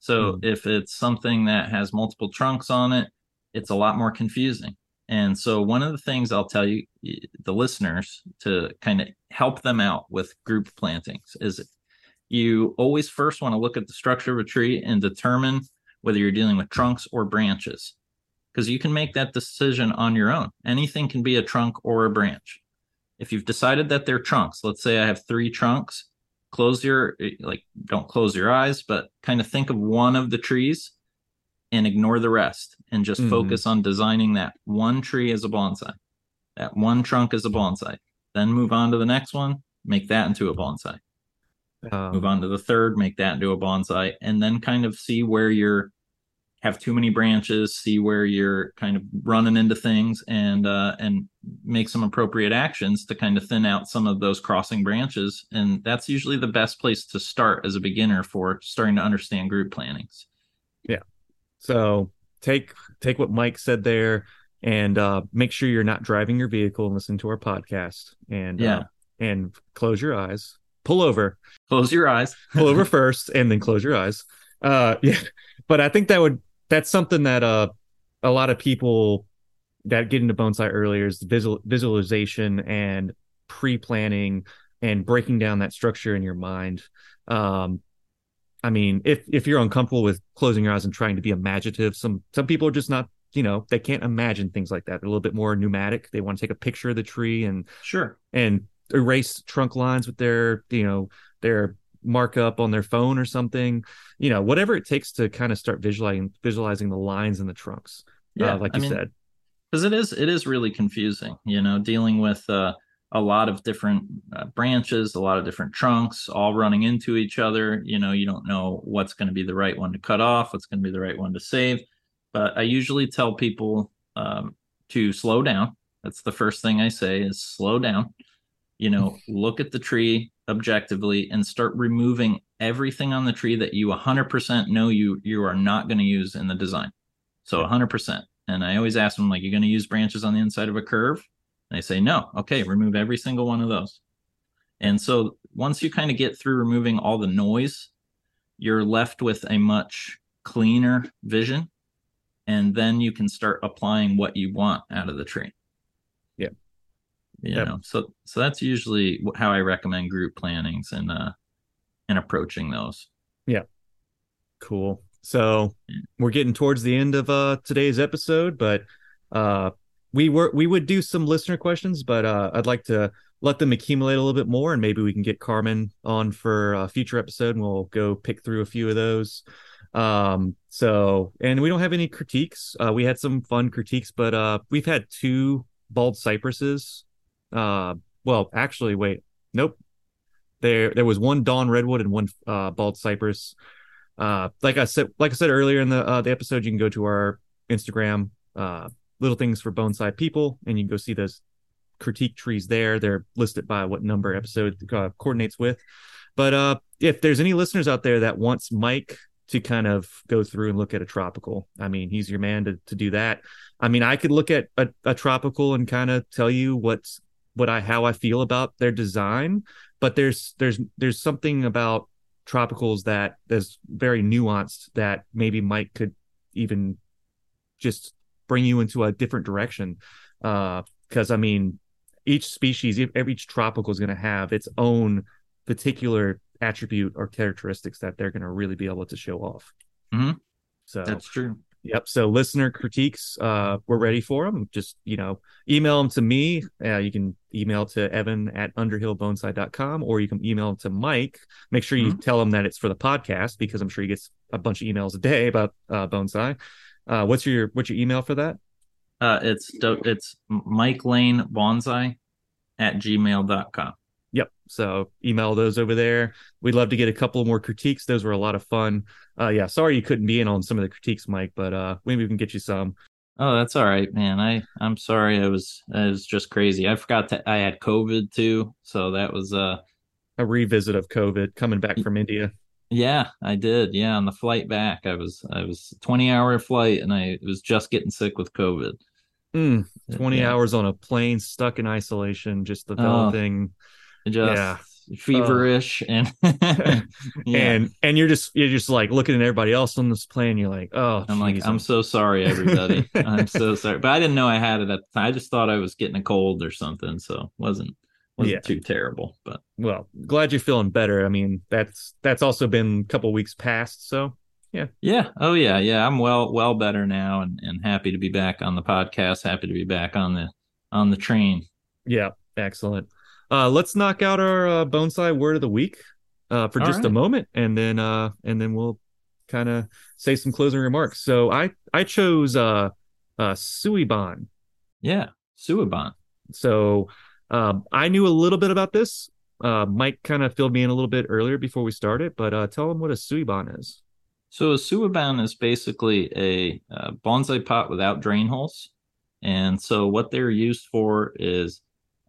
So mm. if it's something that has multiple trunks on it, it's a lot more confusing. And so one of the things I'll tell you the listeners to kind of help them out with group plantings is you always first want to look at the structure of a tree and determine whether you're dealing with trunks or branches because you can make that decision on your own. Anything can be a trunk or a branch. If you've decided that they're trunks, let's say I have three trunks, close your like don't close your eyes but kind of think of one of the trees and ignore the rest and just mm-hmm. focus on designing that one tree as a bonsai that one trunk as a bonsai then move on to the next one make that into a bonsai um, move on to the third make that into a bonsai and then kind of see where you're have too many branches, see where you're kind of running into things, and uh, and make some appropriate actions to kind of thin out some of those crossing branches. And that's usually the best place to start as a beginner for starting to understand group plannings. Yeah. So take take what Mike said there, and uh, make sure you're not driving your vehicle and listen to our podcast. And uh, yeah, uh, and close your eyes pull over, close your eyes, pull over first, and then close your eyes. Uh, yeah, but I think that would that's something that uh a lot of people that get into bonsai earlier is visual visualization and pre-planning and breaking down that structure in your mind. Um, I mean, if if you're uncomfortable with closing your eyes and trying to be imaginative, some some people are just not, you know, they can't imagine things like that. They're a little bit more pneumatic. They want to take a picture of the tree and sure and erase trunk lines with their, you know, their markup on their phone or something. You know, whatever it takes to kind of start visualizing visualizing the lines in the trunks. Uh, yeah, uh, like I you mean, said, because it is it is really confusing. You know, dealing with. uh a lot of different uh, branches, a lot of different trunks, all running into each other. You know, you don't know what's going to be the right one to cut off, what's going to be the right one to save. But I usually tell people um, to slow down. That's the first thing I say is slow down. You know, look at the tree objectively and start removing everything on the tree that you 100% know you you are not going to use in the design. So 100%. And I always ask them like, you're going to use branches on the inside of a curve? They say, no, okay, remove every single one of those. And so once you kind of get through removing all the noise, you're left with a much cleaner vision. And then you can start applying what you want out of the tree. Yeah. You yep. know, so so that's usually how I recommend group plannings and uh and approaching those. Yeah. Cool. So we're getting towards the end of uh today's episode, but uh we were we would do some listener questions, but uh, I'd like to let them accumulate a little bit more, and maybe we can get Carmen on for a future episode, and we'll go pick through a few of those. Um, so, and we don't have any critiques. Uh, we had some fun critiques, but uh, we've had two bald cypresses. Uh, well, actually, wait, nope. There, there was one dawn redwood and one uh, bald cypress. Uh, like I said, like I said earlier in the uh, the episode, you can go to our Instagram, uh, little things for Bonsai people and you can go see those critique trees there they're listed by what number episode uh, coordinates with but uh if there's any listeners out there that wants mike to kind of go through and look at a tropical i mean he's your man to, to do that i mean i could look at a, a tropical and kind of tell you what's what i how i feel about their design but there's there's there's something about tropicals that is very nuanced that maybe mike could even just bring you into a different direction. Uh because uh, I mean, each species, each tropical is going to have its own particular attribute or characteristics that they're going to really be able to show off. Mm-hmm. So that's true. Yep. So listener critiques, uh, we're ready for them. Just, you know, email them to me. Uh, you can email to Evan at underhillbonsai.com or you can email to Mike. Make sure you mm-hmm. tell him that it's for the podcast because I'm sure he gets a bunch of emails a day about uh, bonsai. Uh, what's your what's your email for that? Uh, it's it's Mike Lane Bonsai at gmail.com. Yep. So email those over there. We'd love to get a couple more critiques. Those were a lot of fun. Uh, yeah. Sorry you couldn't be in on some of the critiques, Mike, but uh, maybe we can get you some. Oh, that's all right, man. I I'm sorry. I was I was just crazy. I forgot that I had COVID too, so that was uh a revisit of COVID coming back from India. Yeah, I did. Yeah, on the flight back, I was I was 20 hour flight, and I was just getting sick with COVID. Mm, 20 yeah. hours on a plane, stuck in isolation, just developing. Oh, just yeah. feverish oh. and yeah. and and you're just you're just like looking at everybody else on this plane. You're like, oh, I'm geez, like, I'm so sorry, everybody. I'm so sorry, but I didn't know I had it at the time. I just thought I was getting a cold or something, so wasn't wasn't yeah. too terrible. But well, glad you're feeling better. I mean, that's that's also been a couple weeks past, so yeah. Yeah. Oh yeah, yeah. I'm well well better now and, and happy to be back on the podcast, happy to be back on the on the train. Yeah, excellent. Uh let's knock out our uh, bonsai word of the week uh for All just right. a moment and then uh and then we'll kind of say some closing remarks. So I I chose uh uh Suiban. Yeah, Suiban. So um, I knew a little bit about this. Uh, Mike kind of filled me in a little bit earlier before we started, but uh, tell them what a suiban is. So a suiban is basically a, a bonsai pot without drain holes, and so what they're used for is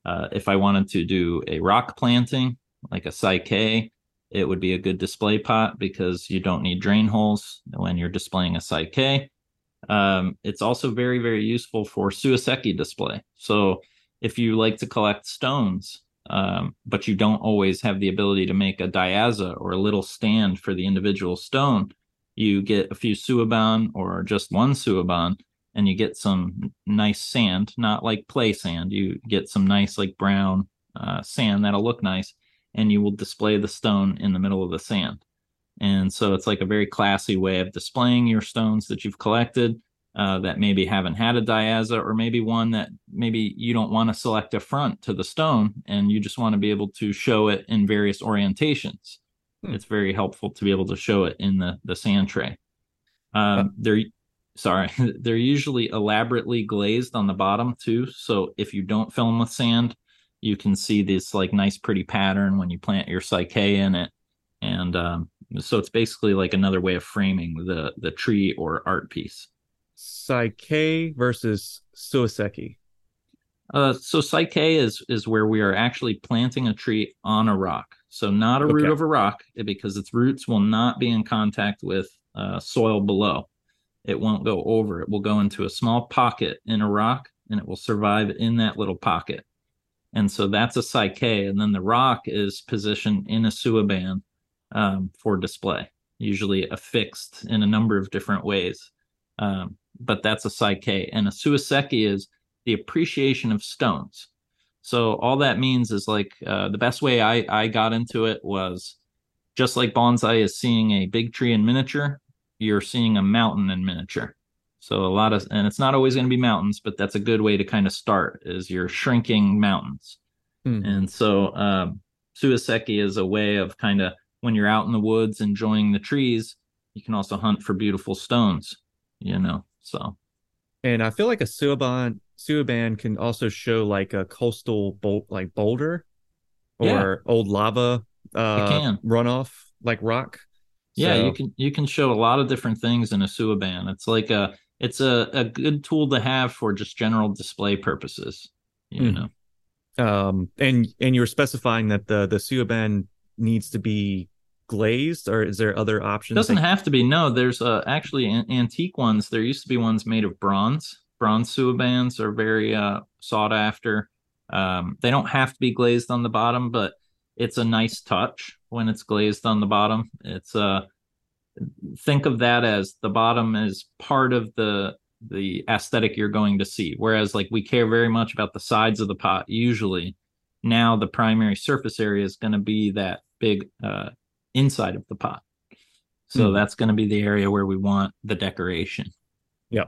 uh, if I wanted to do a rock planting like a psyche, it would be a good display pot because you don't need drain holes when you're displaying a psyche. Um, it's also very very useful for suiseki display. So if you like to collect stones um, but you don't always have the ability to make a daiza or a little stand for the individual stone. You get a few suiban or just one suiban, and you get some nice sand, not like play sand. You get some nice like brown uh, sand that'll look nice, and you will display the stone in the middle of the sand. And so it's like a very classy way of displaying your stones that you've collected uh, that maybe haven't had a daiza, or maybe one that maybe you don't want to select a front to the stone and you just want to be able to show it in various orientations. Hmm. It's very helpful to be able to show it in the the sand tray. Um, they're sorry, they're usually elaborately glazed on the bottom too. So if you don't fill them with sand, you can see this like nice pretty pattern when you plant your psyche in it, and um, so it's basically like another way of framing the the tree or art piece. Psyche versus Suiseki? Uh, so Psyche is is where we are actually planting a tree on a rock. So not a okay. root of a rock because its roots will not be in contact with uh, soil below. It won't go over. It will go into a small pocket in a rock and it will survive in that little pocket. And so that's a Psyche. And then the rock is positioned in a suiban um, for display, usually affixed in a number of different ways. Um, but that's a psyche. And a suiseki is the appreciation of stones. So all that means is like uh, the best way I, I got into it was just like bonsai is seeing a big tree in miniature, you're seeing a mountain in miniature. So a lot of, and it's not always going to be mountains, but that's a good way to kind of start is you're shrinking mountains. Mm. And so um, suiseki is a way of kind of when you're out in the woods enjoying the trees, you can also hunt for beautiful stones, you know. So, and I feel like a suiban suiban can also show like a coastal bolt like boulder or yeah. old lava uh runoff like rock. Yeah, so, you can you can show a lot of different things in a suiban. It's like a it's a, a good tool to have for just general display purposes, you mm. know. Um and and you're specifying that the the suiban needs to be glazed or is there other options doesn't have to be no there's uh, actually an- antique ones there used to be ones made of bronze bronze suibans are very uh, sought after um, they don't have to be glazed on the bottom but it's a nice touch when it's glazed on the bottom it's uh think of that as the bottom is part of the the aesthetic you're going to see whereas like we care very much about the sides of the pot usually now the primary surface area is going to be that big uh, inside of the pot. So hmm. that's going to be the area where we want the decoration. Yeah.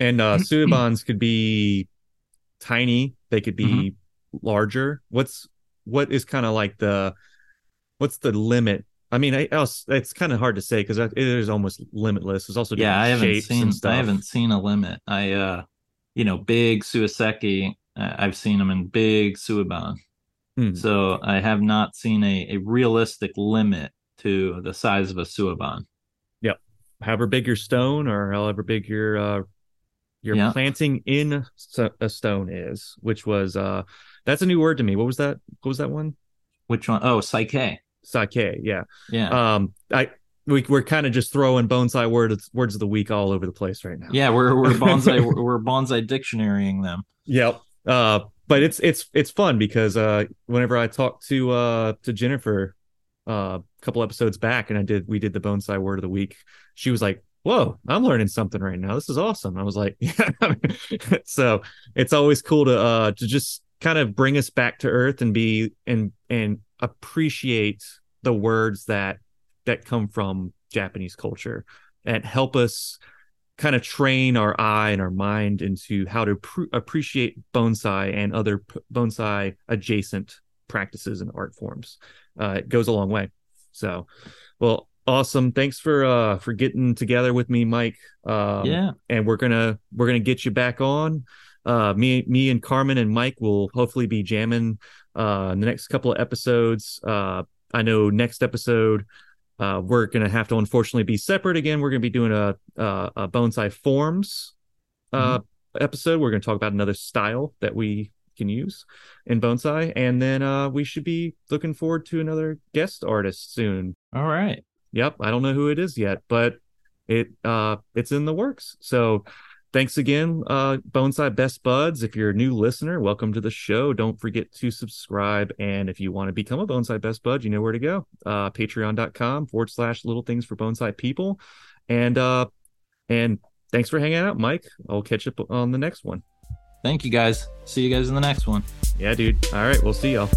And uh suibans could be tiny, they could be mm-hmm. larger. What's what is kind of like the what's the limit? I mean, I else it's kind of hard to say because it is almost limitless. It's also yeah, I haven't seen I haven't seen a limit. I uh, you know, big suiseki. Uh, I've seen them in big suiban. Hmm. So I have not seen a, a realistic limit to the size of a suiban. Yep. However big your stone or however big your uh your yep. planting in a stone is, which was uh that's a new word to me. What was that? What was that one? Which one? Oh, psyche. Psyche, yeah. Yeah. Um I we, we're kind of just throwing bonsai words words of the week all over the place right now. Yeah, we're we're bonsai we're bonsai dictionarying them. Yep. Uh, but it's it's it's fun because uh, whenever I talk to uh to Jennifer uh, a couple episodes back and I did we did the bonsai word of the week. She was like, "Whoa, I'm learning something right now. This is awesome." I was like, "Yeah." so it's always cool to uh to just kind of bring us back to earth and be and and appreciate the words that that come from Japanese culture and help us kind of train our eye and our mind into how to pr- appreciate bonsai and other p- bonsai adjacent practices and art forms uh, it goes a long way. So, well, awesome. Thanks for uh for getting together with me, Mike. Um, yeah, and we're gonna we're gonna get you back on. Uh, me me and Carmen and Mike will hopefully be jamming uh in the next couple of episodes. Uh, I know next episode. Uh, we're gonna have to unfortunately be separate again. We're gonna be doing a a, a bonsai forms uh mm-hmm. episode. We're gonna talk about another style that we can use in bonsai and then uh we should be looking forward to another guest artist soon all right yep i don't know who it is yet but it uh it's in the works so thanks again, uh, Bonsai Best Buds. If you're a new listener, welcome to the show. Don't forget to subscribe. And if you want to become a Bonsai Best Bud, you know where to go. Uh, Patreon.com forward slash little things for Bonsai people. And uh, and thanks for hanging out, Mike. I'll catch up on the next one. Thank you guys. See you guys in the next one. Yeah, dude. All right, we'll see y'all.